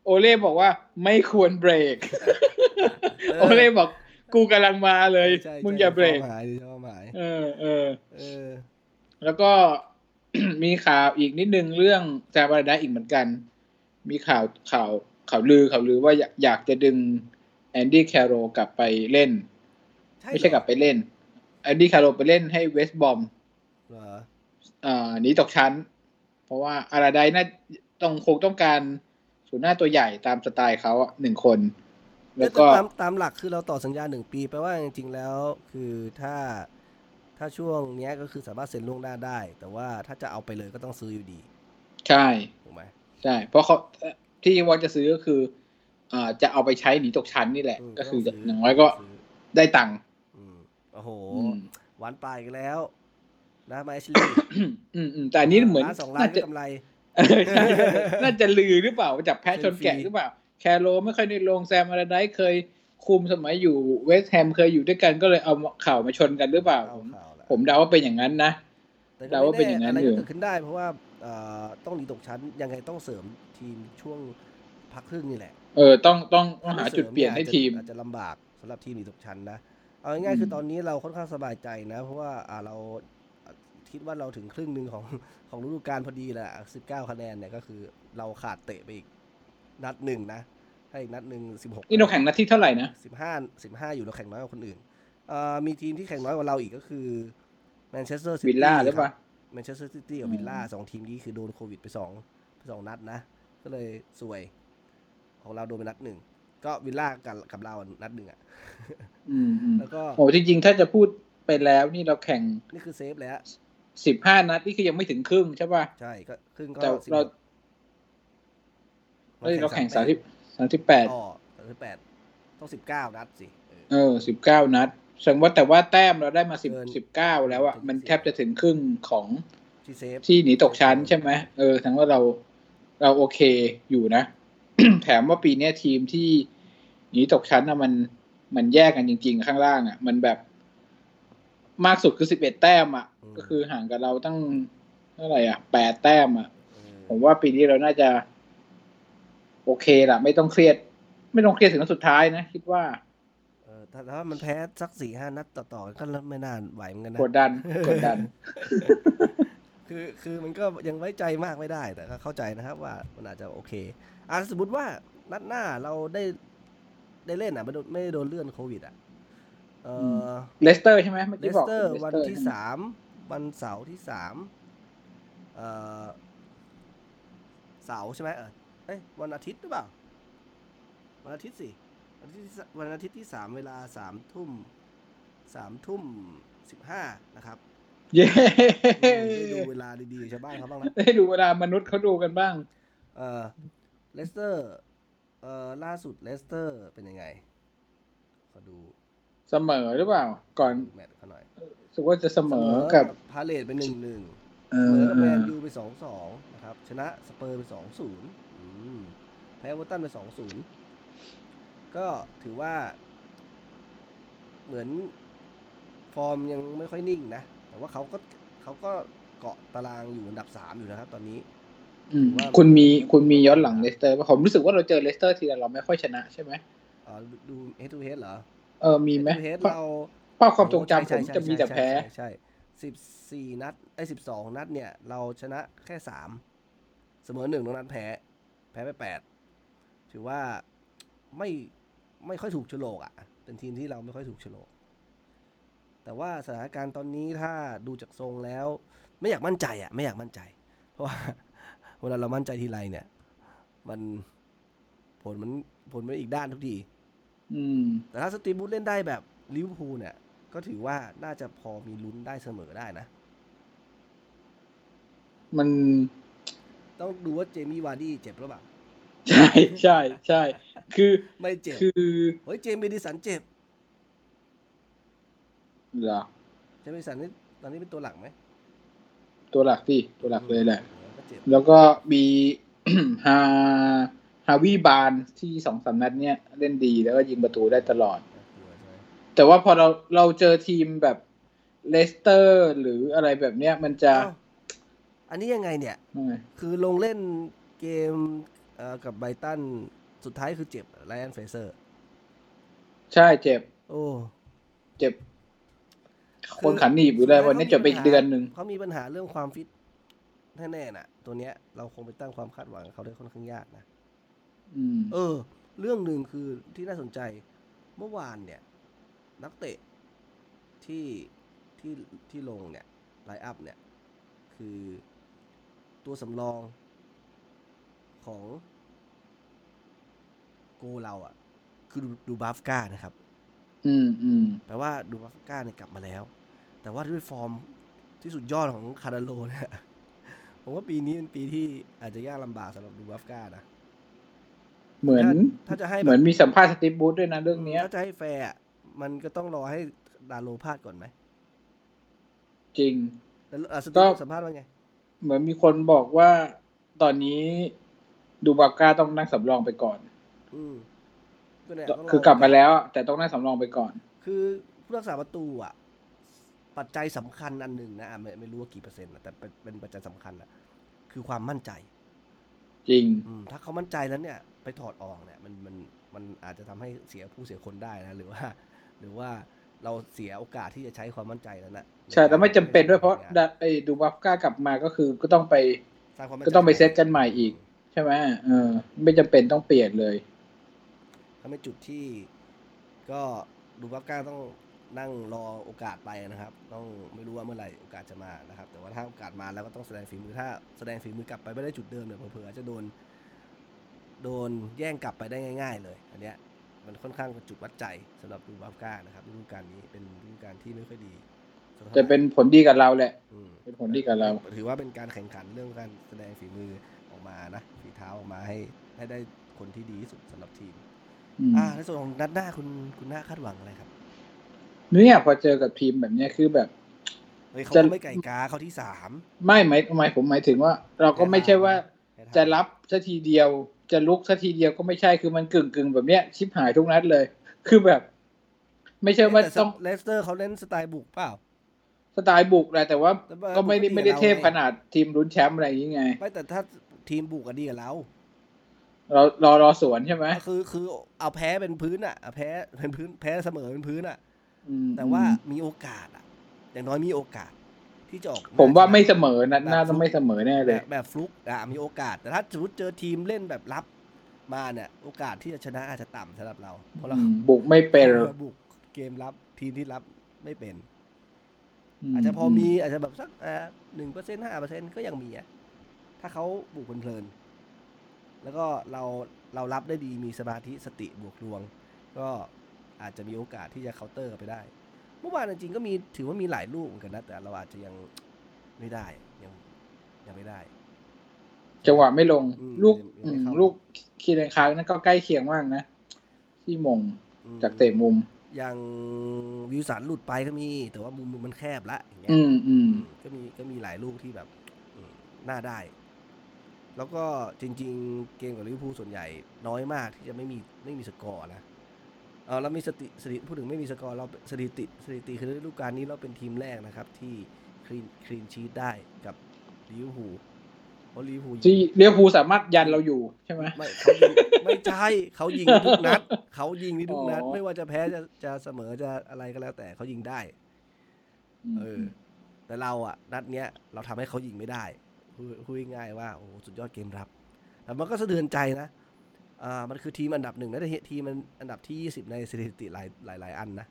โอเล่บอกว่าไม่ควรเบรก โอเล่บอกกูกำลังมาเลยใช่มึงอย่าเบรกชอบหมายชอบหมายเออเออเออ แล้วก็มีข่าวอีกนิดนึงเรื่องแซมอัลลาไดซ์อีกเหมือนกัน มีข่าวข่าวข่าวลือข่าวลือว่าอยากอยากจะดึงแอนดี้แคร์โรลล์กลับไปเล่น ไม่ใช่กลับไปเล่น แอนดี้แคร์โรลล์ไปเล่นให้เวสต์บรอมเหรออ่าหนีตกชั้น เพราะว่าอัลลาไดซ์น่าต้องคงต้องการศูนย์หน้าตัวใหญ่ตามสไตล์เขาอะหนึ่งคน แล้วก็ตามตามหลักคือเราต่อสัญญาหนึ่งปีแปลว่าจริงๆแล้ว คือถ้าถ้าช่วงเนี้ยก็คือสามารถเซ็นล่วงหน้าได้ แต่ว่าถ้าจะเอาไปเลยก็ต้องซื้ออยู่ดี ใช่ถูกไหมใช่ เพราะเขาที่ว่าจะซื้อก็คืออ่าจะเอาไปใช้หนีตกชั้นนี่แหละมก็คือต้งซื้อย่างน้อยก็ซื้อได้ตังค์อืม โอ้โหอืมหวานปลายกันแล้ว นะมาเอชลี่อืมอืมแต่อันนี้เหมือนล้านสองล้านน่าไม่จะกำไรเออใช่น่าจะลือหรือเปล่าจับแพะชนแกะเซลฟี่หรือเปล่า แคโรไม่ค่อยได้ลงแซมอาราไดเคยคุมสมัยอยู่เวสต์แฮมเคยอยู่ด้วยกันก็เลยเอาข่าวมาชนกันหรือเปล่าเอาผมข่าวละผมเดาว่าเป็นอย่างนั้นนะแต่เดาว่าเป็นอย่างนั้นอะไรอยู่ก็เกิดขึ้นได้เพราะว่าเอ่อต้องหนีตกชั้นยังไงต้องเสริมทีมช่วงพักครึ่งนี่แหละ เออต้องต้องต้องหาจุดเปลี่ยนให้ทีมอาจจะลำบากสำหรับทีมหนีตกชั้นนะ เอาง่ายๆคือตอนนี้เราค่อนข้างสบายใจนะ เพราะว่าอ่าเราคิดว่าเราถึงครึ่งหนึ่งของของฤดูกาลพอดีแหละ19คะแนนเนี่ยก็คือเราขาดเตะไปอีกนัดหนึ่งนะ ให้อีกนัดหนึ่ง16นี่เราแข่งนัดที่เท่าไหร่นะสิบห้าสิบห้าอยู่เราแข่งน้อยกว่าคนอื่นเอ่อมีทีมที่แข่งน้อยกว่าเราอีกก็คือแมนเชสเตอร์ซิตี้วิลล่าหรือเปล่าแมนเชสเตอร์ซิตี้กับอืมวิลล่าสองทีมนี้คือโดนโควิดไปสองไปสองนัดนะ ก็เลยสวย ของเราโดนไปนัดหนึ่ง ก็วิลล่ากับกับเราอะนัดหนึ่งอะอืมอืมแล้วก็โอ้จริงๆ ถ้าจะพูดไปแล้วนี่เราแข่ง นี่คือ safe แล้วสิบห้านัดนี่คือยังไม่ถึงครึ่งใช่ป่ะ ใช่ก็ครึ่งก็แต่สิบเราหกเอ้ยเราแข่งสามสิบสามสิบแปดอ๋อสามสิบแปดต้องสิบเก้านัดสิ เออเออสิบเก้านัดแสดงว่าแต่ว่าแต้มเราได้มาสิบเกินสิบเก้าแล้วอะเกินมัน20แทบจะถึงครึ่งของที่เซฟที่หนีตกชั้นใช่ไหมเออแสดงว่าเราเราโอเคอยู่นะ แถมว่าปีเนี้ยทีมที่หนีตกชั้นอะมันมันแยกกันจริง ๆ ข้างล่างอะมันแบบมากสุดคือสิบเอ็ดแต้มอะก็คือห่างกับเราตั้งเท่าไหร่อะแปดแต้มอะเออผมว่าปีนี้เราน่าจะ โอเคละไม่ต้องเครียด ไม่ต้องเครียดถึงนัดสุดท้ายนะคิดว่าเออถ้าถ้ามันแพ้สักสี่ห้านัดต่อๆกันก็ไม่น่าไหวเหมือนกันนะกดดันกดดัน คือคือมันก็ยังไว้ใจมากไม่ได้แต่ก็เข้าใจนะครับว่ามันอาจจะโอเค อะสมมติว่านัดหน้าเราได้ได้เล่นอะไม่โดนไม่ได้โดนเลื่อนโควิดอะเออเลสเตอร์ใช่ไหมเมื่อเลกี้สบอกเตอร์เลสวันเตอร์ที่ใช่ไหมสามวันเสาร์ที่สามเออเสาร์ใช่ไหมเออเอ้ยวันอาทิตย์หรือเปล่า วันอาทิตย์สิวันอาทิตย์ที่สวันอาทิตย์ที่สามเวลาสามทุ่มสามทุ่มสิบห้านะครับเย้ได้ดูเวลาดีๆชาวบ้านเขาบ้างนะ ได้ดูเวลามนุษย์เขาดูกันบ้าง เออ เลสเตอร์เอ่อล่าสุดเลสเตอร์เป็นยังไง ขอดูเสมอหรือเปล่า ก่อนแมตช์เขาหน่อยรู้สึกว่าจะเสมอกับพาเลซเป็นหนึ่งหนึ่งเอเสมออกับเอแมนยูไปสองสองนะครับ ชนะสเปอร์ไปสองศูนย์แพ้เอฟเวอร์ตันไปสองศูนย์ก็ถือว่า เหมือนฟอร์มยังไม่ค่อยนิ่งนะ แต่ว่าเขาก็เขาก็เกาะตารางอยู่อันดับสามอยู่นะครับตอนนี้อืมว่า คุณมีคุณมีย้อนหลังเลสเตอร์ป่ะผมรู้สึกว่าเราเจอเลสเตอร์ทีไรเราไม่ค่อยชนะใช่ไหมอ๋อดู head to head เหรอ เออมีไหม head เพราะเราภาพความทรงจำผมใช่จะมีแต่ใช่แพ้ใช่ใช่สิบสี่นัดไอ้สิบสองนัดเนี่ย เราชนะแค่สามเสมอหนึ่งตรงนั้นแพ้ แพ้ไปแปดถือว่าไม่ไม่ค่อยถูกโฉลกอะ เป็นทีมที่เราไม่ค่อยถูกโฉลก แต่ว่าสถานการณ์ตอนนี้ถ้าดูจากทรงแล้ว ไม่อยากมั่นใจอะ ไม่อยากมั่นใจ เพราะว่า เวลาเรามั่นใจทีไรเนี่ย มันผลมันผลมันอีกด้านทุกทีอืมแต่ถ้าสตีฟบรูซเล่นได้แบบลิเวอร์พูลเนี่ย ก็ถือว่าน่าจะพอมีลุ้นได้เสมอได้นะ มัน ต้องดูว่าเจมี่วาร์ดี้เจ็บหรือเปล่า ใช่ใช่ใช่ คือ ไม่เจ็บ คือเฮ้ยเจมส์เมดิสันเจ็บเหรอเจมส์เมดิสันนี่ตอนนี้เป็นตัวหลักไหม ตัวหลักสิตัวหลักเลยแหละออก็เจ็บ แล้วก็มีฮาฮาร์วีย์บาร์นส์ที่สองสามนัดเนี้ยเล่นดีแล้วก็ยิงประตูได้ตลอดน่ากลัวใช่ไหมแต่ว่าพอเราเราเจอทีมแบบเลสเตอร์ หรืออะไรแบบเนี้ยมันจะอ้าวอันนี้ยังไงเนี่ยยังไงคือลงเล่นเกมเอ่อกับไบรตันสุดท้ายคือเจ็บไรอันเฟรเซอร์ ใช่เจ็บ โอ้เจ็บ โดนขาหนีบอยู่เลยวันนี้จบไปอีกเดือนหนึ่งเขามีปัญหาเรื่องความฟิต แน่ๆน่ะ ตัวเนี้ยเราคงไปตั้งความคาดหวังกับเขาได้ค่อนข้างยากนะอืมเออ เรื่องหนึ่งคือที่น่าสนใจ เมื่อวานเนี่ย นักเตะที่ที่ที่ลงเนี่ย line-up เนี่ย คือตัวสำรองของโกล์เราอะ คือดูดูบราฟก้านะครับ อืมอืมแปลว่าดูบราฟก้าเนี่ยกลับมาแล้ว แต่ว่าด้วยฟอร์มที่สุดยอดของดาร์โลว์เนี่ย ผมว่าปีนี้เป็นปีที่อาจจะยากลำบากสำหรับดูบราฟก้านะ เหมือนถ้าถ้าจะให้เหแบบมือนมีสัมภาษณ์สตีฟบรูซด้วยนะเรื่องเนี้ยถ้าจะให้แฟร์อะมันก็ต้องรอให้ดาโลพลาดก่อนไหม จริง แล้วอะสก็ตีฟสัมภาษณ์ว่าไง เหมือนมีคนบอกว่าตอนนี้ดูบาก้าต้องนั่งสำรองไปก่อน อืมก็เนี่ยต้งรคือกลับมาแล้ว แต่ต้องนั่งสำรองไปก่อน คือผู้รักษาประตูอะ ปัจจัยสำคัญอันหนึ่งนะอะไม่ไม่รู้ว่ากี่เปอร์เซ็นต์นะแต่เป็นเป็นปัจจัยสำคัญอะคือความมั่นใจ จริงอืมถ้าเขามั่นใจแล้วเนี่ย ไปถอดออกเนี่ย มันมันมันอาจจะทำให้เสียผู้เสียคนได้นะหรือว่า หรือว่าเราเสียโอกาสที่จะใช้ความมั่นใจนั้นนะใช่แต่ไม่จำเป็นด้วยเพราะดาไอ้ดูบาก้ากลับมาก็คือก็ต้องไปสร้างความมั่นใจก็ต้องไปเซตกันใหม่อีก ใช่ไหมเออ ไม่จำเป็นต้องเปลี่ยนเลยถ้าเป็นจุดที่ก็ดูบัฟก้าต้อง นั่งรอโอกาสไปนะครับ ต้องไม่รู้ว่าเมื่อไหร่โอกาสจะมานะครับ แต่ว่าถ้าโอกาสมาแล้วก็ต้องแสดงฝีมือถ้าแสดงฝีมือกลับไปไม่ได้จุดเดิมเนี่ยเผื่อๆอาจจะโดน โดนแย่งกลับไปได้ง่าย ๆ เลยอันเนี้ยมันค่อนข้างเป็นจุดวัดใจสำหรับดูบัฟก้านะครับฤดูกาลนี้เป็นฤดูกาลที่ไม่ค่อยดีสักท่าไหร่จะเป็นผลดีกับเราแหละอืมเป็นผลดีกับเรา ถือว่าเป็นการแข่งขันเรื่องการแสดงฝีมือออกมานะฝีเท้าออกมาให้ให้ได้คนที่ดีที่สุดสำหรับทีมอืมอ่าในส่วนของนัดหน้าคุณคุณหน้าคาดหวังอะไรครับ เนี่ยพอเจอกับทีมแบบเนี้ยคือแบบเฮ้ยเขาจะก็ไม่ไก่กาเขาที่สามไม่หมายหมายผมหมายถึงว่า เราก็ไม่ใช่ว่าจะรับสัทีเดียว จะลุกสัทีเดียวก็ไม่ใช่คือมันกึ่งกึ่งๆแบบเนี้ยชิบหายทุกนัดเลย คือแบบ ไม่ใช่ว่าแต่ต้องเลสเตอร์เขาเล่นสไตล์บุกเปล่าสไตล์บุกแหละแต่ว่าแต่ว่าก็ไม่ได้บุกก็ดีไม่ได้กับเราเทพไงขนาดทีมลุ้นแชมป์อะไรอย่างเงี้ยไม่แต่ถ้าทีมบุกก็ดีกับเราเรารอรอสวนใช่ไหมก็คือคือเอาแพ้เป็นพื้นอะเอาแพ้เป็นพื้นแพ้เสมอเป็นพื้นอะอืม แต่ว่าอืมมีโอกาสอะอย่างน้อยมีโอกาส ที่จะออกผมว่าไม่ชนะเสมอนัดหน้าต้องไม่เสมอแน่เลยแบบแบบฟลุกอะมีโอกาส แต่ถ้าสมมติเจอทีมเล่นแบบรับมาเนี่ย โอกาสที่จะชนะอาจจะต่ำสำหรับเราเพราะเราอืมบุกไม่เป็นเราบุกเกมรับทีมที่รับไม่เป็น อาจจะพอมีอาจจะแบบสักหนึ่งเปอร์เซ็นห้าเปอร์เซ็นก็ยังมีอะถ้าเขาบุกเพลินๆแล้วก็เราเรารับได้ดีมีสมาธิสติบวกดวง ก็ อาจจะมีโอกาสที่จะเคาน์เตอร์ไปได้ เมื่อวานจริงๆก็มีถือว่ามีหลายลูกเหมือนกันนะ แต่เราอาจจะยังไม่ได้ยังยังไม่ได้จังหวะไม่ลงอืมลูกยังไม่เข้าอืมลูกคีเรนคางนั่นก็ใกล้เคียงมากนะ ที่มงอืมจากเตะมุม อย่างวิวสันหลุดไปก็มี แต่ว่ามุมมันแคบละอย่างเงี้ยอืมอืมก็มีก็มีหลายลูกที่แบบอืมน่าได้ แล้วก็จริง ๆ เกมกับลิเวอร์พูลส่วนใหญ่ น้อยมากที่จะไม่มีไม่มีสกอร์นะ เออเรามีสติสถิติพูดถึงไม่มีสกอร์เราสถิติสถิติคือฤดูกาลนี้เราเป็นทีมแรกนะครับ ที่ clean clean sheet ได้กับลิเวอร์พูลเพราะลิเวอร์พูลที่ลิเวอร์พูลสามารถยันเราอยู่ใช่ไหมไม่เขายิงไม่ใช่เขายิงทุกนัดเขายิงที่ทุกนัดอ๋อไม่ว่าจะแพ้จะจะเสมอจะอะไรก็แล้ว แต่เขายิงได้ เออ แต่เราอะนัดเนี้ย เราทำให้เขายิงไม่ได้พูดพูดง่ายๆว่าโอ้โหสุดยอดเกมรับแต่มันก็สะเทือนใจนะ อ่ามันคือทีมอันดับหนึ่งนะแต่ทีมมันอันดับที่ยี่สิบในสถิติหลายหลายหลายอันนะ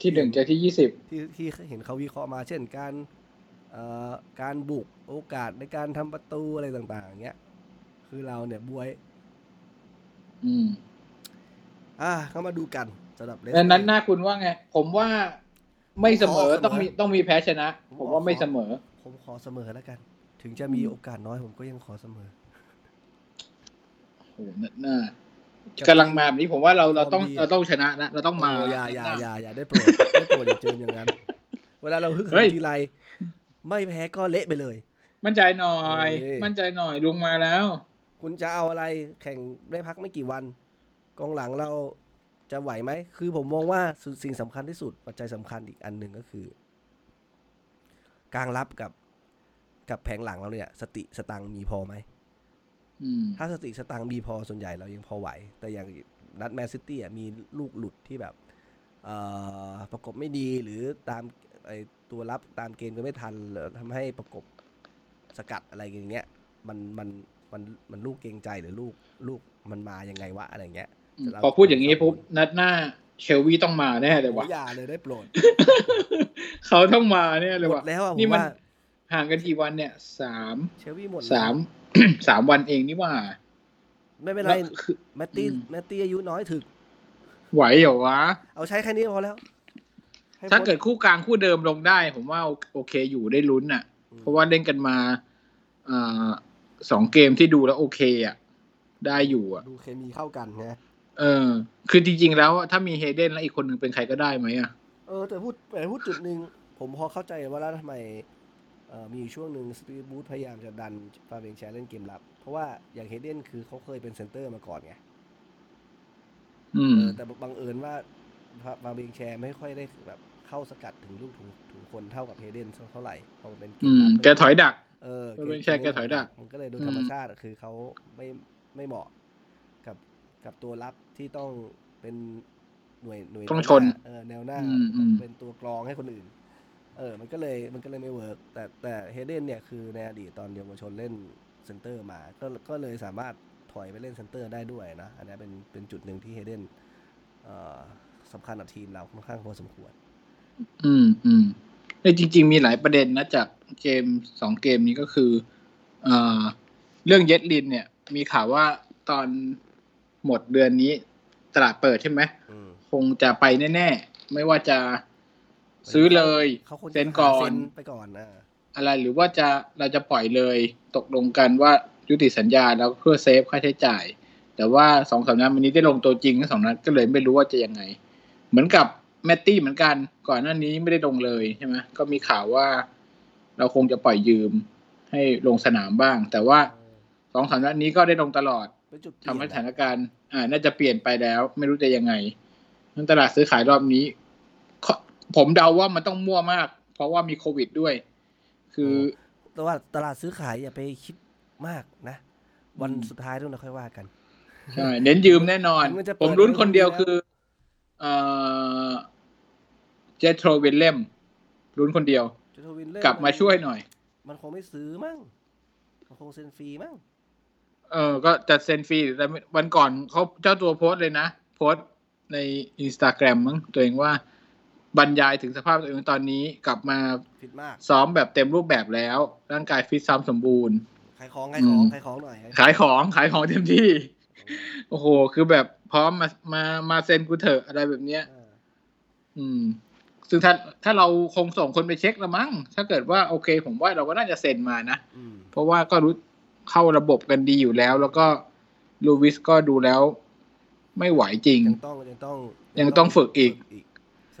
ที่หนึ่งเจอที่ยี่สิบที่ที่เห็นเขาวิเคราะห์มาเช่นการเอ่อการบุกโอกาสในการทำประตูอะไรต่างๆอย่างเงี้ย คือเราเนี่ยบวย อืม อ่าเข้ามาดูกันสำหรับเลสดังนั้นหน้าคุณว่าไง ผมว่าไม่เสมอผมขอเสมอต้องมีต้องมีแพ้ชนะ ผมว่าไม่เสมอ ผมขอเสมอแล้วกัน ถึงจะมีโอกาสน้อยผมก็ยังขอเสมอโอ้โห น่ากำลังมาแบบนี้ผมว่าเราเราต้องดีอะเราต้องชนะนะเราต้องมาโอ้อย่าอย่าอย่าอย่าได้โปรดได้โปรดอย่าเจออย่างนั้น เวลาเราฮึกเหิเฮ้มยทีไรไม่แพ้ก็เละไปเลย มั่นใจหน่อยเอ้ยมั่นใจหน่อยลุงมาแล้ว คุณจะเอาอะไรแข่งได้พักไม่กี่วัน กองหลังเราจะไหวไหม คือผมมองว่าสิ่งสำคัญที่สุดปัจจัยสำคัญอีกอันหนึ่งก็คือ กลางรับกับกับแผงหลังเราเนี่ย สติสตังค์มีพอไหมอืม ถ้าสติสตังค์มีพอส่วนใหญ่เรายังพอไหว แต่อย่างนัดแมนซิตี้อะมีลูกหลุดที่แบบเอ่อประกบไม่ดีหรือตามไอตัวรับตามเกมก็ไม่ทันหรือทำให้ประกบสกัดอะไรอย่างเงี้ย มันมันมันมันลูกเกรงใจหรือลูกลูกมันมายังไงวะอะไรเงี้ยเราพอพูดอย่างนี้ปุ๊บนัดหน้าเชลวีต้องมาแน่เลยโอ้ว่ะอย่าเลยได้โปรด เขาต้องมาแน่เลยหมว่ะดแล้วอะผนี่มมันว่าห่างกันกี่วันเนี่ยสามเชลวีหมดแล้วสาม สามวันเองนี่ว่า ไม่เป็นไรแล้วคือแมตตี้อืมแมตตี้อายุน้อยถึก ไหวเหรอวะ เอาใช้แค่นี้พอแล้วให้ถ้าพ้นเกิดคู่กลางคู่เดิมลงได้ ผมว่าโอเคอยู่ได้ลุ้นน่ะอืมเพราะว่าเล่นกันมาอ่าสองเกมที่ดูแล้วโอเคอะ ได้อยู่อะ ดูเคมีเข้ากันไงเออ คือจริงๆแล้วถ้ามีเฮเดนแล้วอีกคนหนึ่งเป็นใครก็ได้ไหมอะ เออแต่พูดแต่พูดจุดหนึ่งผมพอเข้าใจว่าแล้วทำไมเอ่อ มีอยู่ช่วงหนึ่งสตีฟบรูซพยายามจะดันฟาเบียนแชร์เล่นเกมรับ เพราะว่าอย่างเฮเดนคือเขาเคยเป็นเซนเตอร์มาก่อนไงอืมเออแต่บังเอิญว่าฟาเบียนแชร์ไม่ค่อยได้แบบเข้าสกัดถึงลูกถึงถึงคนเท่ากับเฮเดนเท่าไหร่พอมันเป็นเกมรับอืมแกถอยดัก เออ Fabian Schär แกถอยดัก มันก็เลยโดยอืมธรรมชาติอะคือเขาไม่ไม่เหมาะกับกับตัวรับที่ต้องเป็นหน่วยหน่วยต้องแวชนหาเออแนวหน้าอืมอืมเป็นตัวกรองให้คนอื่น เออ มันก็เลยมันก็เลยไม่ work แต่แต่เฮเดนเนี่ยคือในอดีตตอนเยาวชนเล่นเซนเตอร์มา ก็ก็เลยสามารถถอยไปเล่นเซนเตอร์ได้ด้วยนะ อันนี้เป็นเป็นจุดหนึ่งที่เฮเดนเอ่อสำคัญกับทีมเราค่อนข้างพอสมควร อืมอืมแต่จริง ๆ มีหลายประเด็นนะจากเกมสองเกมนี้ก็คือเอ่อเรื่องเย็ดลินเนี่ย มีข่าวว่าตอนหมดเดือนนี้ตลาดเปิดใช่ไหมอืมคงจะไปแน่ ๆ ไม่ว่าจะ ซื้อเลยเขาควรจะเซ็นก่อหาเซ็นไปก่อนนะอะไรหรือว่าจะเราจะปล่อยเลยตกลงกันว่ายุติสัญญาแล้วเพื่อเซฟค่าใช้จ่าย แต่ว่าสองสามนัดวันนี้ได้ลงตัวจริงทั้งสองนัดก็เลยไม่รู้ว่าจะยังไง เหมือนกับแมตตี้เหมือนกัน ก่อนหน้านี้ไม่ได้ลงเลยใช่ไหมก็มีข่าวว่า เราคงจะปล่อยยืมให้ลงสนามบ้าง แต่ว่าเออสองสามนัดนี้ก็ได้ลงตลอดเป็นจุดเปทำลี่ยนให้อะสถานการณ์ อ่า น่าจะเปลี่ยนไปแล้ว ไม่รู้จะยังไงนั้นตลาดซื้อขายรอบนี้ขอ ผมเดาว่ามันต้องมั่วมาก เพราะว่ามีโควิดด้วย คือแต่ว่าตลาดซื้อขายอย่าไปคิดมากนะ วันอืมสุดท้ายต้องเราค่อยว่ากันใช่เน้นยืมแน่นอนมันจะเปิดผมลุ้นคนเดียวแล้วคือเอ่อเจโทรวิลเลมส์ลุ้นคนเดียวเจโทรวิลเลมส์กลับมาช่วยหน่อย มันคงไม่ซื้อมั้งมันคงเซ็นฟรีมั้งเออ ก็จะเซ็นฟรีแต่วันก่อนเขาเจ้าตัวโพสต์เลยนะ โพสต์ในอินสตาแกรมมั้งตัวเองว่า บรรยายถึงสภาพตัวเองตอนนี้กลับมาผิดมาก ซ้อมแบบเต็มรูปแบบแล้ว ร่างกายฟิตซ้ำสมบูรณ์ ขายของขายของอืมขายของหน่อย ขายของขายของเต็มที่ โอ้โห คือแบบพร้อมมามามาเซ็นกูเถอะอะไรแบบเนี้ยเอออืม ซึ่งถ้าถ้าเราคงส่งคนไปเช็คละมั้ง ถ้าเกิดว่าโอเค ผมว่าเราก็น่าจะเซ็นมานะอืมเพราะว่าก็รู้เข้าระบบกันดีอยู่แล้ว แล้วก็ลูวิสก็ดูแล้ว ไม่ไหวจริง ยังต้องยังต้องยังต้องฝึกอีกเส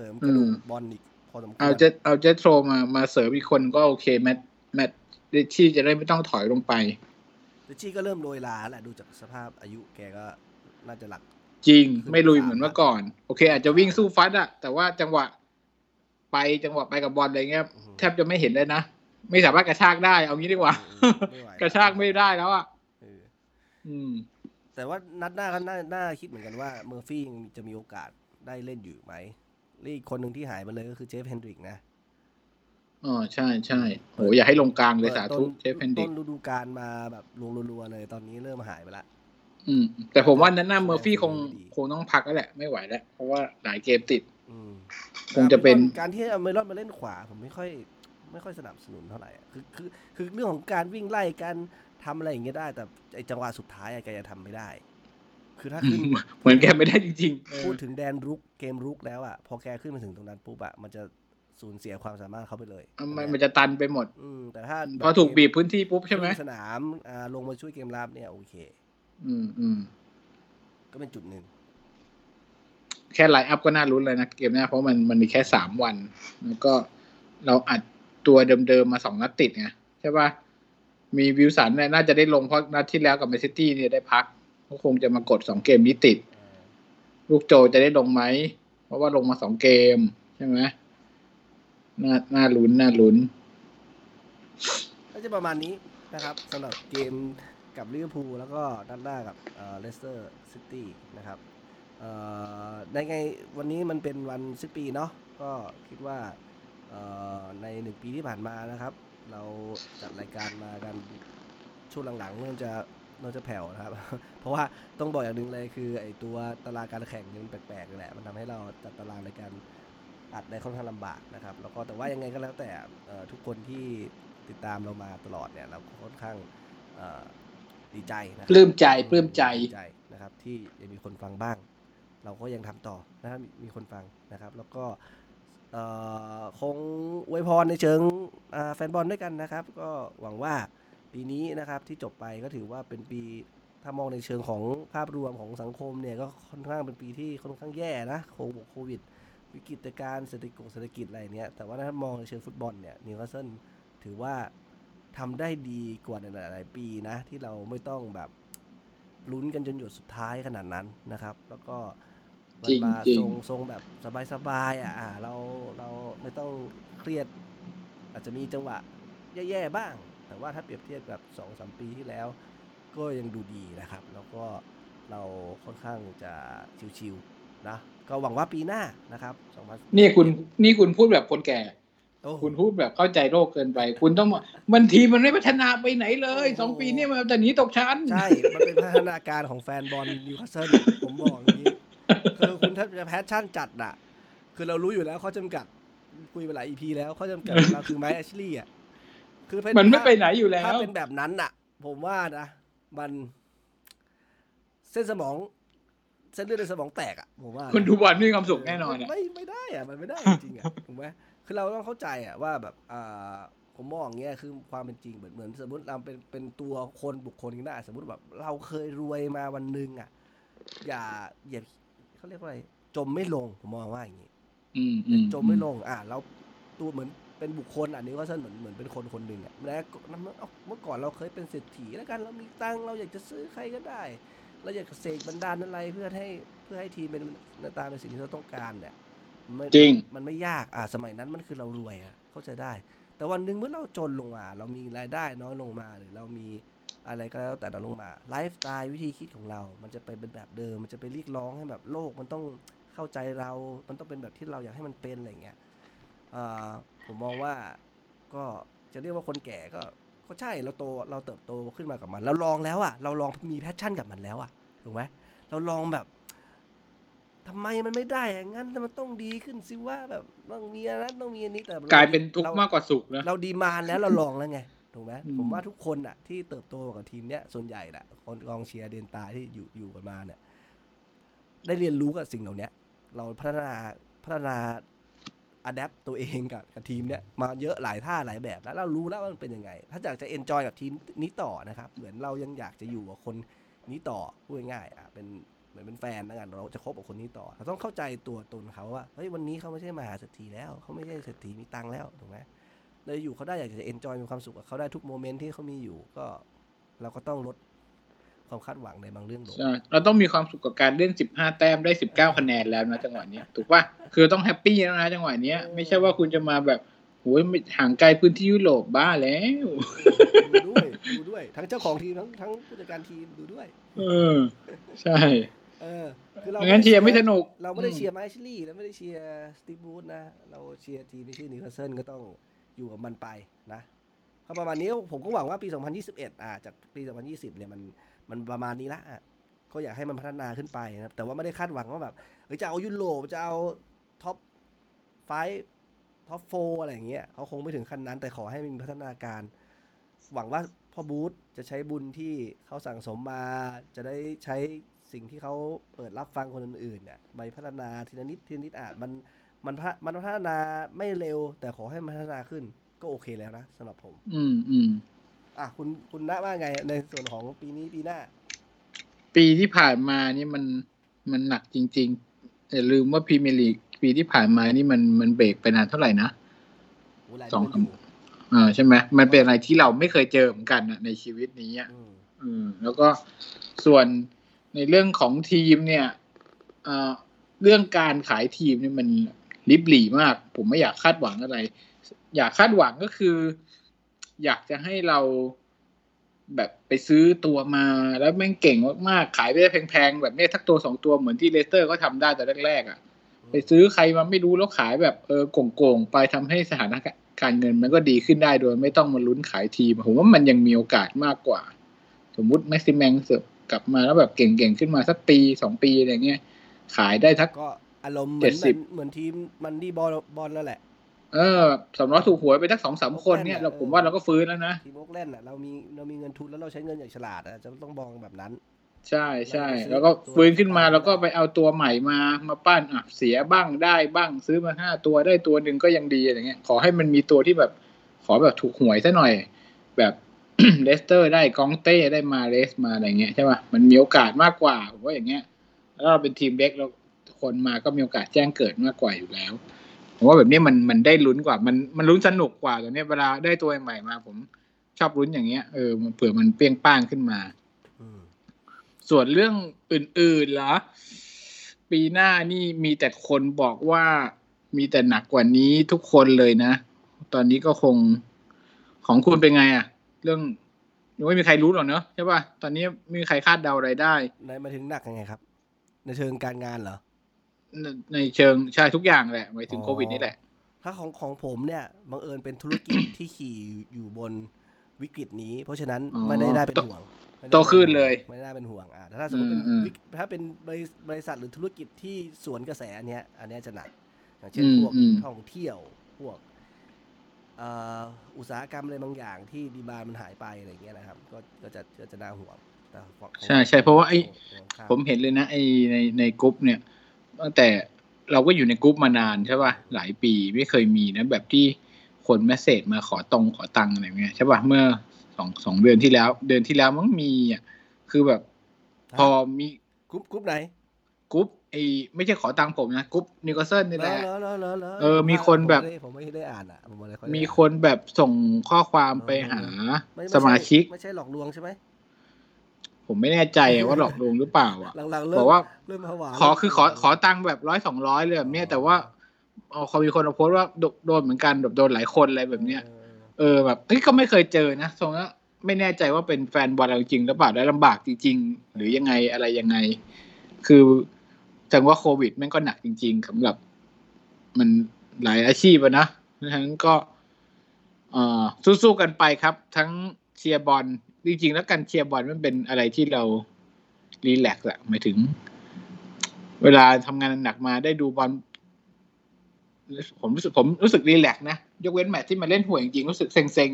ริมกระดูกอืมบอลอีกพอสมควรเอาเจเอาเจโทรมามาเสริมอีกคนก็โอเคแมตแมตดิชี่จะได้ไม่ต้องถอยลงไปลิชชี่ก็เริ่มโรยลาแหละดูจากสภาพอายุแกก็น่าจะหลัก จริงคือไม่ลุยสามเหมือนเมื่อก่อน โอเค อาจจะวิ่งสู้ฟัดอะแต่ว่าจังหวะไปจังหวะไปกับบอลอะไรเงี้ยอือฮึแทบจะไม่เห็นเลยนะ ไม่สามารถกระชากได้ เอางี้ดีกว่าอืมไม่ไหวกระชากไม่ได้แล้วอะเอออืม แต่ว่านัดหน้าก็น่าน่าคิดเหมือนกันว่า เมอร์ฟี่ยังจะมีโอกาสได้เล่นอยู่ไหม และอีกคนหนึ่งที่หายไปเลยก็คือเจฟเฮนดริกนะอ๋อใช่ใช่โหอยากให้ลงกลางเลยสาธุต้นเจฟเฮนดริต้กนฤดูกาลมาแบบลงรัวๆเลยตอนนี้เริ่มหายไปละอืม แต่ผมว่านัดหน้าเมอร์ฟี่คงไม่ดีคงต้องพักแล้วแหละไม่ไหวแล้วเพราะว่าหลายเกมติดอืมคงจะเป็นการที่เอาเมลอนมาเล่นขวา ผมไม่ค่อย ไม่ค่อยสนับสนุนเท่าไหร่อะคือคือคือเรื่องของการวิ่งไล่การทำอะไรอย่างเงี้ยได้ แต่ไอจังหวะสุดท้ายอะแกจะทำไม่ได้ คือถ้าขึ้นเหมือนแกไม่ได้จริงๆเออพูดถึงแดนรุกเกมรุกแล้วอะ พอแกขึ้นมาถึงตรงนั้นปุ๊บอะมันจะสูญเสียความสามารถเขาไปเลย มันมันจะตันไปหมด อืมแต่ถ้าพอถูกบีบพื้นที่ปุ๊บใช่ไหมขึ้นสนามอ่าลงมาช่วยเกมรับเนี่ยโอเค อืมอืมก็เป็นจุดหนึ่ง แค่ line-up ก็น่าลุ้นเลยนะเกมหน้าเพราะมันมันมีแค่สามวัน แล้วก็เราอัดตัวเดิมๆมาสองนัดติดไงใช่ป่ะมีวิลสันเนี่ยน่าจะได้ลงเพราะนัดที่แล้วกับแมนซิตี้เนี่ยได้พัก ก็คงจะมากดสองเกมนี้ติด ลูกโจจะได้ลงไหม เพราะว่าลงมาสองเกม ใช่ไหมน่าน่าลุ้นน่าลุ้น ก็จะประมาณนี้นะครับสำหรับเกมกับลิเวอร์พูลแล้วก็นัดหน้ากับเลสเตอร์ซิตี้นะครับเอ่อในไงวันนี้มันเป็นวันสิ้นปีเนาะก็คิดว่าเอ่อในหนึ่งปีที่ผ่านมานะครับ เราจัดรายการมากันช่วงหลังๆเริ่มจะ เริ่มจะแผ่วนะครับ เพราะว่าต้องบอกอย่างหนึ่งเลยคือไอตัวตารางการแข่งเนี่ยมันแปลกๆเลยแหละ มันทำให้เราจัดตารางในการอัดได้ค่อนข้างลำบากนะครับ แล้วก็แต่ว่ายังไงก็แล้วแต่เอ่อทุกคนที่ติดตามเรามาตลอดเนี่ยเราก็ค่อนข้างเอ่อดีใจนะคปรับลื้มใจปลื้มใจดีใจนะครับ ที่ยังมีคนฟังบ้าง เราก็ยังทำต่อนะครับมีมีคนฟังนะครับ แล้วก็เอ่อคงอวยพรในเชิงอ่าแฟนบอลด้วยกันนะครับ ก็หวังว่า ปีนี้นะครับที่จบไปก็ถือว่าเป็นปีถ้ามองในเชิงของภาพรวมของสังคมเนี่ยก็ค่อนข้างเป็นปีที่ค่อนข้างแย่นะโควิดโควิดวิกฤตการณ์เศรษฐกิจเศรษฐกิจอะไรเนี่ยแต่ว่าถ้ามองในเชิงฟุตบอลเนี่ยนิวคาสเซิลถือว่าทำได้ดีกว่าในหลาย ๆ ปีนะ ที่เราไม่ต้องแบบลุ้นกันจนหยดสุดท้ายขนาดนั้นนะครับ แล้วก็มันจริงมาจริงทรงทรงแบบสบายๆอะอ่าเราเราไม่ต้องเครียด อาจจะมีจังหวะแย่ ๆ บ้าง แต่ว่าถ้าเปรียบเทียบกับสองสามปีที่แล้ว ก็ยังดูดีนะครับ แล้วก็เราค่อนข้างจะชิวๆนะก็หวังว่าปีหน้านะครับ2021นี่คุณนี่คุณพูดแบบคนแก่โอ้โหคุณพูดแบบเข้าใจโลกเกินไป คุณต้องมามันทีมมันไม่พัฒนาไปไหนเลยโอ้โหสองปีเนี่ยมันแต่หนีตกชั้น ใช่ มันเป็นพัฒนาการของแฟนบอลนิวคาสเซิลผมบอกอย่างนี้คือคุณถ้าจะ passion จัดอะคือเรารู้อยู่แล้วเขาจำกัดคุยไปหลาย EP แล้วเขาจำกัดเราคือไมค์แอชลี่อะ คือเป็มันไม่ไปไหนอยู่แล้ว ถ้าเป็นแบบนั้นอะผมว่านะ มันเส้นสมอง เส้นเลือดในสมองแตกอะผมว่านะคนดูบอลไม่มีความสุขแน่นอนมัอะไม่ไม่ได้อะมันไม่ได้จริงๆอะถูกไหมคือเราต้องเข้าใจอะว่าแบบอ่าผมมองอย่างเงี้ยคือความเป็นจริงเหมือนเหมือนสมมติเราเป็นเป็นตัวคนบุคคลก็ได้สมมติแบบเราเคยรวยมาวันหนึ่งอะอย่าอย่าเขาเรียกว่าอะไรจมไม่ลงผมมองว่าอย่างนี้อืมอืมจมไม่ลง อะ เราตัวเหมือน เป็นบุคคลอันนี้ก็เหมือนเหมือนเป็นคนคนหนึ่งอะแล้วเมื่อก่อนเราเคยเป็นเศรษฐีแล้วกันเรามีตังค์เราอยากจะซื้อใครก็ได้เราอยากจะเสกบันดาลอะไรเพื่อให้เพื่อให้ทีมเป็นหน้าตาเป็นสิ่งที่เราต้องการเนี่ยไม่จริงมันไม่ยากอะสมัยนั้นมันคือเรารวยอะเข้าใจได้ แต่วันหนึ่งเมื่อเราจนลงมา เรามีรายได้น้อยลงมาหรือเรามีอะไรก็แล้วแต่เราลงมาไลฟ์สไตล์วิธีคิดของเรา มันจะไปเป็นแบบเดิม มันจะไปเรียกร้องให้แบบโลกมันต้องเข้าใจเรา มันต้องเป็นแบบที่เราอยากให้มันเป็นอะไรอย่างเงี้ยอ่า ผมมองว่าก็จะเรียกว่าคนแก่ก็ก็ใช่เราโตเราเติบโตขึ้นมากับมัน เราลองแล้วอะ เราลองมี passion กับมันแล้วอะถูกไหมเราลองแบบทำไมมันไม่ได้อย่างนั้นมันต้องดีขึ้นสิว่าแบบต้องมีอันนั้นต้องมีอันนี้แต่รกลายเป็นทุกข์รมากกว่าสุขนะเรา demand แล้วเราลองแล้วไงถูกไหมอืมผมว่าทุกคนอะ ที่เติบโตกับทีมเนี้ยส่วนใหญ่แหละคนกองเชียร์เดนตายที่อยู่อยู่กันมาเนี่ยได้เรียนรู้กับสิ่งเหล่าเนี้ยเราพัฒนาพัฒนา adapt ตัวเองกับกับทีมเนี้ยมาเยอะหลายท่าหลายแบบแล้วเรารู้แล้วว่ามันเป็นยังไง ถ้าอยากจะ enjoy กับทีมนี้ต่อนะครับ เหมือนเรายังอยากจะอยู่กับคนนี้ต่อพูดง่ายๆอะเป็นเหมือนเป็นแฟนแล้วกันเราจะคบกับคนนี้ต่อ เราต้องเข้าใจตัวตนเขาว่าเฮ้ยวันนี้เขาไม่ใช่มหาเศรษฐีแล้วเขาไม่ใช่เศรษฐีมีตังค์แล้วถูกไหมเราอยู่เขาได้อยากจะ enjoy มีความสุขกับเขาได้ทุก moment ที่เขามีอยู่ก็เราก็ต้องลด ความคาดหวังในบางเรื่องลงใช่เราต้องมีความสุขกับการเล่น15แต้มได้19คะแนนแล้วนะจังหวะเนี้ยถูกป่ะคือต้อง happy แล้วนะจังหวะเนี้ยไม่ใช่ว่าคุณจะมาแบบโอ้ยไม่ห่างไกลพื้นที่ยุโรปบ้าแล้วดูด้วยดูด้วย ทั้งเจ้าของทีมทั้งทั้งผู้จัดการทีมดูด้วย เออ ใช่ เออคือเราไม่งั้นเชียร์ไม่สนุก เราไม่ได้อืมเชียร์ไมค์แอชลี่เราไม่ได้เชียร์สตีฟบรูซนะ เราเชียร์ทีมที่ชื่อนิวคาสเซิลก็ต้องอยู่กับมันไปนะก็ประมาณนี้ผมก็หวังว่าปี 2021 อ่าจากปี 2020 เนี่ยมัน มันประมาณนี้ละก็อยากให้มันพัฒนาขึ้นไปนะครับ แต่ว่าไม่ได้คาดหวังว่าแบบเฮ้ยจะเอายุโรปจะเอา top five top four อะไรอย่างเงี้ยเขาคงไม่ถึงขั้นนั้น แต่ขอให้มีพัฒนาการ หวังว่าพ่อบรูซจะใช้บุญที่เขาสั่งสมมา จะได้ใช้สิ่งที่เขาเปิดรับฟังคนอื่นๆเนี่ยไปพัฒนาทีละนิดทีละนิดอาจมันมันมันพัฒนาไม่เร็ว แต่ขอให้มันพัฒนาขึ้น ก็โอเคแล้วนะสำหรับผม อืมอืม อะคุณคุณณว่าไงในส่วนของปีนี้ปีหน้า ปีที่ผ่านมานี่มันมันหนักจริงๆอย่าลืมว่าพรีเมียร์ลีกปีที่ผ่านมานี่มันมันเบรกไปนานเท่าไหร่นะโอ้หลายสองเดือนอยู่อ่าใช่ไหมมันเป็นอะไรที่เราไม่เคยเจอเหมือนกันนะในชีวิตนี้อะอืมอืม แล้วก็ส่วนในเรื่องของทีมเนี่ยเอ่อเรื่องการขายทีมเนี่ยมันลิบหลีมาก ผมไม่อยากคาดหวังอะไร อยากคาดหวังก็คือ อยากจะให้เราแบบไปซื้อตัวมาแล้วแม่งเก่งมากๆ ขายไปได้แพงๆ แบบเนี้ยทักตัวสองตัวเหมือนที่เลสเตอร์ก็ทำได้แต่แรกๆอะ ไปซื้อใครมาไม่รู้แล้วขายแบบเออโก่งๆ ไปทำให้สถานการเงินมันก็ดีขึ้นได้โดยไม่ต้องมาลุ้นขายทีม ผมว่ามันยังมีโอกาสมากกว่า สมมุติแม็กซิแมงเสิร์ฟกลับมาแล้วแบบเก่งๆ ขึ้นมาสักปีสองปีอะไรเงี้ยขายได้ทักก็อารมณ์เหมือน70เหมือนทีมมันดีบอลบอลแล้วแหละ เออสำรองถูกหวยไปทักสองสามคนเนี่ยเราผมว่าเราก็ฟื้นแล้วนะทีมโอ๊กแลนด์อะเรามีเรามีเงินทุนแล้วเราใช้เงินอย่างฉลาดอะจะต้องมองแบบนั้น ใช่ใช่เราไปซื้อแล้วก็ตัวฟื้นขึ้นมาตัวแล้วก็ไปเอาตัวใหม่มามาปั้นอะเสียบ้างได้บ้างซื้อมาห้าตัวได้ตัวหนึ่งก็ยังดีอะไรเงี้ย ขอให้มันมีตัวที่แบบขอแบบถูกหวยซะหน่อย แบบเลสเตอร์ได้กองเต้ได้มาเลสมาอะไรเงี้ยใช่ป่ะมันมีโอกาสมากกว่าผมว่าอย่างเงี้ยแล้วเราเป็นทีมเล็กแล้วคนมาก็มีโอกาสแจ้งเกิดมากกว่าอยู่แล้ว ผมว่าแบบนี้มันมันได้ลุ้นกว่า มันมันลุ้นสนุกกว่าตอนเนี้ยเวลาได้ตัวใหม่มา ผมชอบลุ้นอย่างเงี้ยเออมันเผื่อมันเปรี้ยงป้างขึ้นมาอืมส่วนเรื่องอื่นๆเหรอปีหน้านี่มีแต่คนบอกว่ามีแต่หนักกว่านี้ทุกคนเลยนะ ตอนนี้ก็คงของคุณเป็นไงอะเรื่องยังไม่มีใครรู้หรอกเนอะใช่ป่ะตอนนี้ไม่มีใครคาดเดาอะไรได้ในมาถึงหนักยังไงครับ ในเชิงการงานเหรอ ในในเชิงใช่ทุกอย่างแหละหมายถึงอ๋อโควิดนี่แหละ ถ้าของของผมเนี่ยบังเอิญเป็นธุรกิจที่ขี่อยู่บนวิกฤตนี้ เพราะฉะนั้นอ๋อไม่ได้ได้เป็นห่วงไม่ได้โตขึ้นเลย ไม่ได้น่าเป็นห่วงอะแต่ถ้าสมมติเป็นอืมอืมวิกถ้าเป็นบริบริษัทหรือธุรกิจที่สวนกระแสอันเนี้ย อันเนี้ยจะหนักอย่างเช่นอืมพวกอืมท่องเที่ยวพวกเอ่ออุตสาหกรรมอะไรบางอย่างที่ demand มันหายไปอะไรเงี้ยนะครับ ก็ก็จะก็จะน่าห่วงแต่ของใช่ใช่เพราะว่าไอ้ของข้ามผมเห็นเลยนะไอ้ในในกรุ๊ปเนี่ย ตั้งแต่เราก็อยู่ในกรุ๊ปมานานใช่ป่ะหลายปีไม่เคยมีนะ แบบที่คน message มาขอตรงขอตังค์อะไรเงี้ยใช่ป่ะเมื่อสองสองเดือนที่แล้ว เดือนที่แล้วมันมีอะคือแบบ พอมีกรุ๊ปกรุ๊ปไหนกรุ๊ปไอ้ไม่ใช่ขอตังค์ผมนะกรุ๊ปนิวคาสเซิลนี่แหละเหรอเหรอเหรอเหรอเออ มีคนแบบผมไม่ได้ผมไม่ได้อ่านอะผมไม่ได้อยได้มีอ่านคนแบบส่งข้อความไปหาไไสมาชิก ไม่ใช่หลอกลวงใช่ไหม ผมไม่แน่ใจว่าหลอกลวงหรือเปล่าอะหลังๆเริ่บมอกว่าเริ่มผวาขอคือขอขอตังค์แบบร้อยสองร้อยเลยแบบเนี้ยแต่ว่าเอาเขามีคนมาโพสต์ว่าโดโดนเหมือนกันแบบโดนหลายคนอะไรแบบเนี้ยออเออแบบเฮ้ยก็ไม่เคยเจอนะทรงแล้วไม่แน่ใจว่าเป็นแฟนบอลเราจริงหรือเปล่าได้ลำบากจริง ๆ หรือยังไงอะไรยังไง คือจังว่าโควิดแม่งก็หนักจริงๆสำหรับ มันหลายอาชีพอะนะดังนั้นก็ เอ่อสู้ๆกันไปครับ ทั้งเชียร์บอล จริงๆแล้วการเชียร์บอลมันเป็นอะไรที่เรารีแลกซ์อะหมายถึง เวลาทำงานหนักมาได้ดูบอลผมรู้สึกผมรู้สึกรีแลกซ์นะ ยกเว้นแมตช์ที่มาเล่นห่วยจริงๆรู้สึกเซ็ง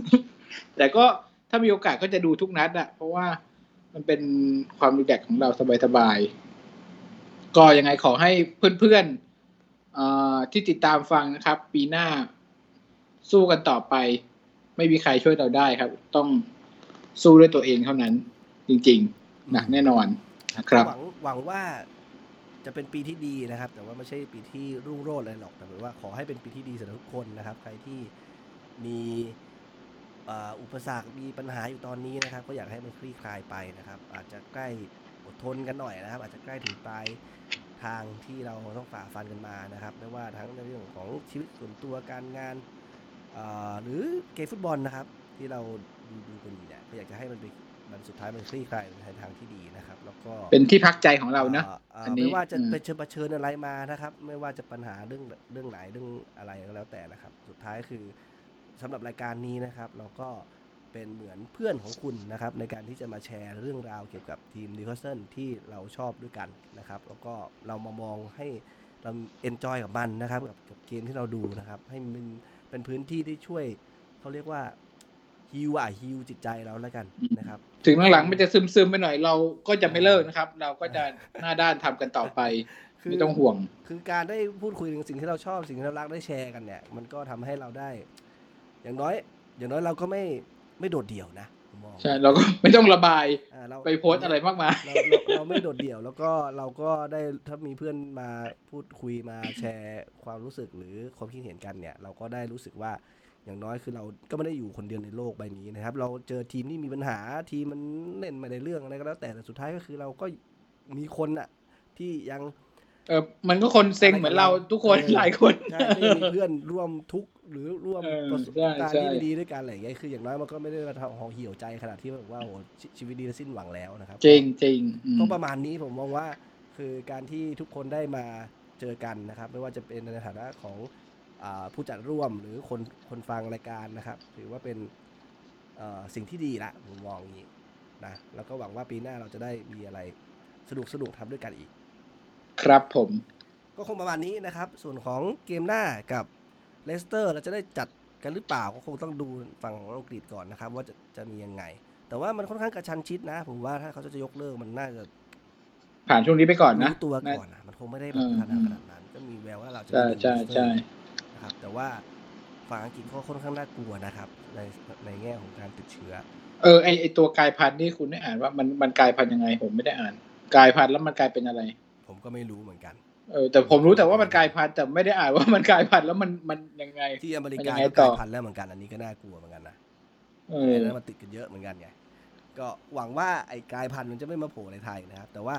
ๆ แต่ก็ถ้ามีโอกาสก็จะดูทุกนัดอะเพราะว่ามันเป็นความรีแลกซ์ของเราสบายๆ ก็ยังไงขอให้เพื่อนๆอที่ติดตามฟังนะครับ ปีหน้าสู้กันต่อไป ไม่มีใครช่วยเราได้ครับ ต้อง สู้ด้วยตัวเองเท่านั้น จริงๆหนักแน่นอนนะครับหวังหวังว่าจะเป็นปีที่ดีนะครับ แต่ว่าไม่ใช่ปีที่รุ่งโรจน์อะไรหรอกแต่แบบว่าขอให้เป็นปีที่ดีสำหรับทุกคนนะครับ ใครที่มีเอ่ออุปสรรคมีปัญหาอยู่ตอนนี้นะครับ ก็อยากให้มันคลี่คลายไปนะครับ อาจจะใกล้อดทนกันหน่อยนะครับ อาจจะใกล้ถึงปลายทางที่เราต้องฝ่าฟันกันมานะครับไม่ว่าทั้งในเรื่องของชีวิตส่วนตัวการงานเอ่อหรือเกมฟุตบอลนะครับ ที่เราดูดูกันอยู่เนี่ยก็อยากจะให้มันไปมันสุดท้ายมันคลี่คลายในทางที่ดีนะครับ แล้วก็เป็นที่พักใจของเรานะอ่อ่อันนี้ไม่ว่าจะอืมไปเชิญเผชิญอะไรมานะครับ ไม่ว่าจะปัญหาเรื่องเรื่องไหนเรื่องอะไรก็แล้วแต่นะครับ สุดท้ายคือสำหรับรายการนี้นะครับ เราก็เป็นเหมือนเพื่อนของคุณนะครับ ในการที่จะมาแชร์เรื่องราวเกี่ยวกับทีมนิวคาสเซิลที่เราชอบด้วยกันนะครับ แล้วก็เรามามองให้เรา enjoy กับมันนะครับกับกับเกมที่เราดูนะครับ ให้มันเป็นพื้นที่ที่ช่วยเขาเรียกว่า ฮิวอะฮิวจิตใจเราแล้วกันนะครับ ถึงหลังๆมันจะซึมๆไปหน่อยเราก็จะไม่เลิกนะครับ เราก็จะหน้าด้านทำกันต่อไปคือไม่ต้องห่วง คือการได้พูดคุยถึงสิ่งที่เราชอบสิ่งที่เรารักได้แชร์กันเนี่ย มันก็ทำให้เราได้ อย่างน้อย อย่างน้อยเราก็ไม่ไม่โดดเดี่ยวนะผมมองใช่เราก็ไม่ต้องระบายอ่าเราไปโพสต์อะไรมากมายเราเราเราไม่โดดเดี่ยว แล้วก็เราก็ได้ถ้ามีเพื่อนมาพูดคุยมาแชร์ความรู้สึกหรือความคิดเห็นกันเนี่ย เราก็ได้รู้สึกว่า อย่างน้อยคือเราก็ไม่ได้อยู่คนเดียวในโลกใบนี้นะครับ เราเจอทีมที่มีปัญหาทีมมันเล่นไม่ได้เรื่องอะไรก็แล้วแต่แต่สุดท้ายก็คือเราก็มีคนอะที่ยัง เออมันก็คนเซ็งเหมือนเราทุกคนเออหลายคนใช่ไม่มีเพื่อนร่วมทุกข์หรือร่วมเออประสบใช่การณ์ใช่ที่ไม่ดีด้วยกันอะไรอย่างเงี้ยคืออย่างน้อยมันก็ไม่ได้มาทำห่อเหี่ยวใจขนาดที่แบบว่าโอ้โหชีชีวิตดีและสิ้นหวังแล้วนะครับ จริงจริงอืมก็ประมาณนี้ผมมองว่าคือการที่ทุกคนได้มาเจอกันนะครับ ไม่ว่าจะเป็นในฐานะของอา ผู้จัดร่วมหรือคนคนฟังรายการนะครับ ถือว่าเป็นเอ่อสิ่งที่ดีละผมมองอย่างนี้นะแล้วก็หวังว่าปีหน้าเราจะได้มีอะไรสนุกสนุกๆทำด้วยกันอีก ครับผมก็คงประมาณนี้นะครับ ส่วนของเกมหน้ากับเลสเตอร์เราจะได้จัดกันหรือเปล่าก็คงต้องดูฝั่งของอังกฤษก่อนนะครับ ว่าจะจะมียังไง แต่ว่ามันค่อนข้างกระชันชิดนะ ผมว่าถ้าเขาจะยกเลิกมันน่าจะ ผ่านช่วงนี้ไปก่อนนะรู้ตัวก่อนนะมันคงไม่ได้แบบอืมขนาดขนาดนั้นก็มีแววว่าเราจะใช่ได้ใช่ใช่ นะครับ แต่ว่าฝั่งอังกฤษก็ค่อนข้างน่ากลัวนะครับ ในในแง่ของการติดเชื้อ เออไอไอตัวกลายพันธุ์นี่คุณได้อ่านว่ามันมันกลายพันธุ์ยังไง ผมไม่ได้อ่านกลายพันธุ์แล้วมันกลายเป็นอะไร ผมก็ไม่รู้เหมือนกันเออแต่ผมรู้แต่ว่ามันกลายพันธุ์แต่ไม่ได้อ่านว่ามันกลายพันธุ์แล้วมันมันยังไง ที่อเมริมันกายังไงก็กต่ลาอยพันธุ์แล้วเหมือนกันอันนี้ก็น่ากลัวเหมือนกันนะเออแล้วมันติดกันเยอะเหมือนกันไงก็หวังว่าไอ้กลายพันธุ์มันจะไม่มาโผล่ในไทยนะครับ แต่ว่า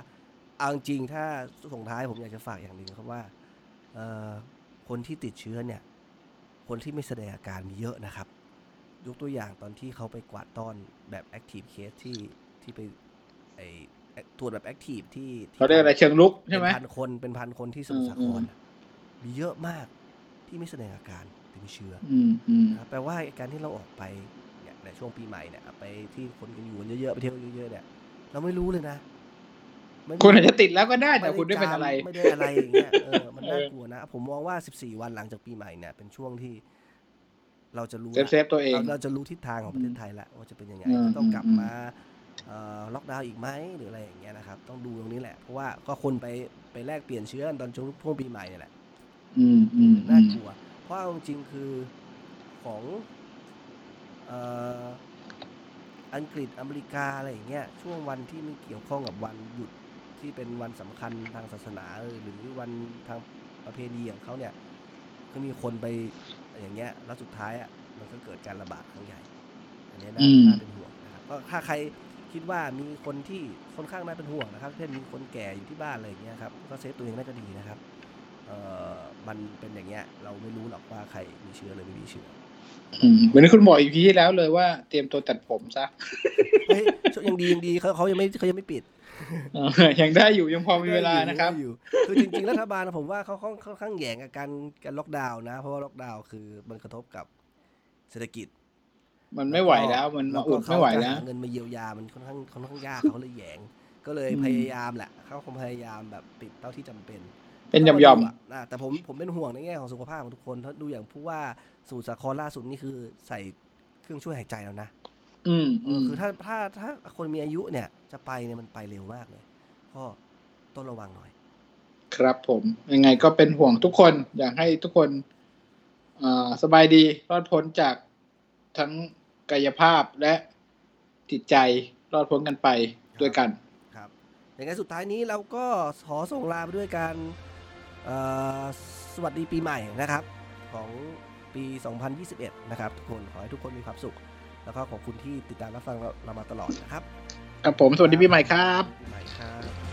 เอาจริงๆถ้าส่งท้ายผมอยากจะฝากอย่างหนึ่งครับว่าเอ่อ คนที่ติดเชื้อเนี่ย คนที่ไม่แสดงอาการมีเยอะนะครับ ยกตัวอย่างตอนที่เขาไปกวาดต้อนแบบ active case ที่ที่ไปไอ้ตรวจแบบ active ที่ที่เขาเรียกอะไรเชิงลุกใช่ไหมเป็นพันคนเป็นพันคนที่สมุทรสาครอืมน่ะมีเยอะมากที่ไม่แสดงอาการถึงเชื้ออืมอืมนะครับแปลว่าการที่เราออกไปเนี่ยในช่วงปีใหม่เนี่ยไปที่คนกันอยู่กันเยอะๆไปเที่ยวเยอะๆเนี่ย เราไม่รู้เลยนะไม่ คุณอาจจะติดแล้วก็ได้แต่คุณได้เป็นจามอะไร ไม่ได้อะไรอย่างเงี้ยเออมันเออน่ากลัวนะ ผมมองว่า14วันหลังจากปีใหม่เนี่ยเป็นช่วงที่ เราจะรู้เซฟเซฟตัวเองเราเราจะรู้ทิศทางของประเทศไทยแล้วว่าจะเป็นยังไงอืมจะต้องกลับอืมมาเอ่อล็อกดาวน์อีกไหมหรืออะไรอย่างเงี้ยนะครับ ต้องดูตรงนี้แหละ เพราะว่าก็คนไปไปแลกเปลี่ยนเชื้อกันตอนช่วงช่วงปีใหม่เนี่ยแหละ อืมอืมอืน่ามกลัว เพราะเอาจริงๆคือของเอ่ออังกฤษอเมริกาอะไรอย่างเงี้ยช่วงวันที่ไม่เกี่ยวข้องกับวันหยุด ที่เป็นวันสำคัญทางศาสนาเออหรือวันทางประเพณีของเขาเนี่ยก็มีคนไปอย่างเงี้ย แล้วสุดท้ายอะมันก็เกิดการระบาดครั้งใหญ่ อันเนี้ยน่าอืมน่าเป็นห่วงนะครับก็ถ้าใครคิดว่ามีคนที่ค่อนข้างน่าเป็นห่วงนะครับ เช่นมีคนแก่อยู่ที่บ้านอะไรอย่างเงี้ยครับก็เซฟตัวเองน่าจะดีนะครับเอ่อมันเป็นอย่างเงี้ยเราไม่รู้หรอกว่าใครมีเชื้อหรือไม่มีเชื้ออืม เหมือนที่คุณบอกอีพีที่แล้วเลยว่าเตรียมตัวตัดผมซะเฮ้ยยังดียังดีเขาเขายังไม่เขายังไม่ปิดเออยังได้อยู่ยังพอมีเวลานะครับได้อยู่คือจริงๆรัฐบาลผมว่าเขาค่อนค่อนข้างแหยงกับการการล็อกดาวน์นะ เพราะว่าล็อกดาวน์คือมันกระทบกับเศรษฐกิจ มันไม่ไหวแล้วมันแล้มาวก็อุดไม่ไหวเขาจะแล้วหาเงินมาเยียวยามันค่อนข้างค่อนข้างยากเขาเลยแหยงก็เลยอืมพยายามแหละเขาคงพยายามแบบปิดเท่าที่จำเป็น เป็นยำยอมะนะแต่ผมผมเป็นห่วงในแง่ของสุขภาพของทุกคนถ้าดูอย่างผู้ว่าสมุทรสาครล่าสุดนี่คือใส่เครื่องช่วยหายใจแล้วนะอืมเออือมคือถ้าถ้าถ้าคนมีอายุเนี่ย จะไปเนี่ยมันไปเร็วมากเลย ก็ต้องระวังหน่อย ครับผมยังไงก็เป็นห่วงทุกคน อยากให้ทุกคนอ่าสบายดีรอดพ้นจากทั้งกายภาพและจิตใจรอดพ้นกันไปด้วยกัน ครับอย่างไรสุดท้ายนี้เราก็ขอส่งลาไปด้วยการเอ่อ สวัสดีปีใหม่นะครับของปี 2021 นะครับทุกคนขอให้ทุกคนมีความสุข แล้วก็ขอบคุณที่ติดตามรับฟังเราเรามาตลอดนะครับ ครับผมสวัสดีปีใหม่ครับปีใหม่ครับ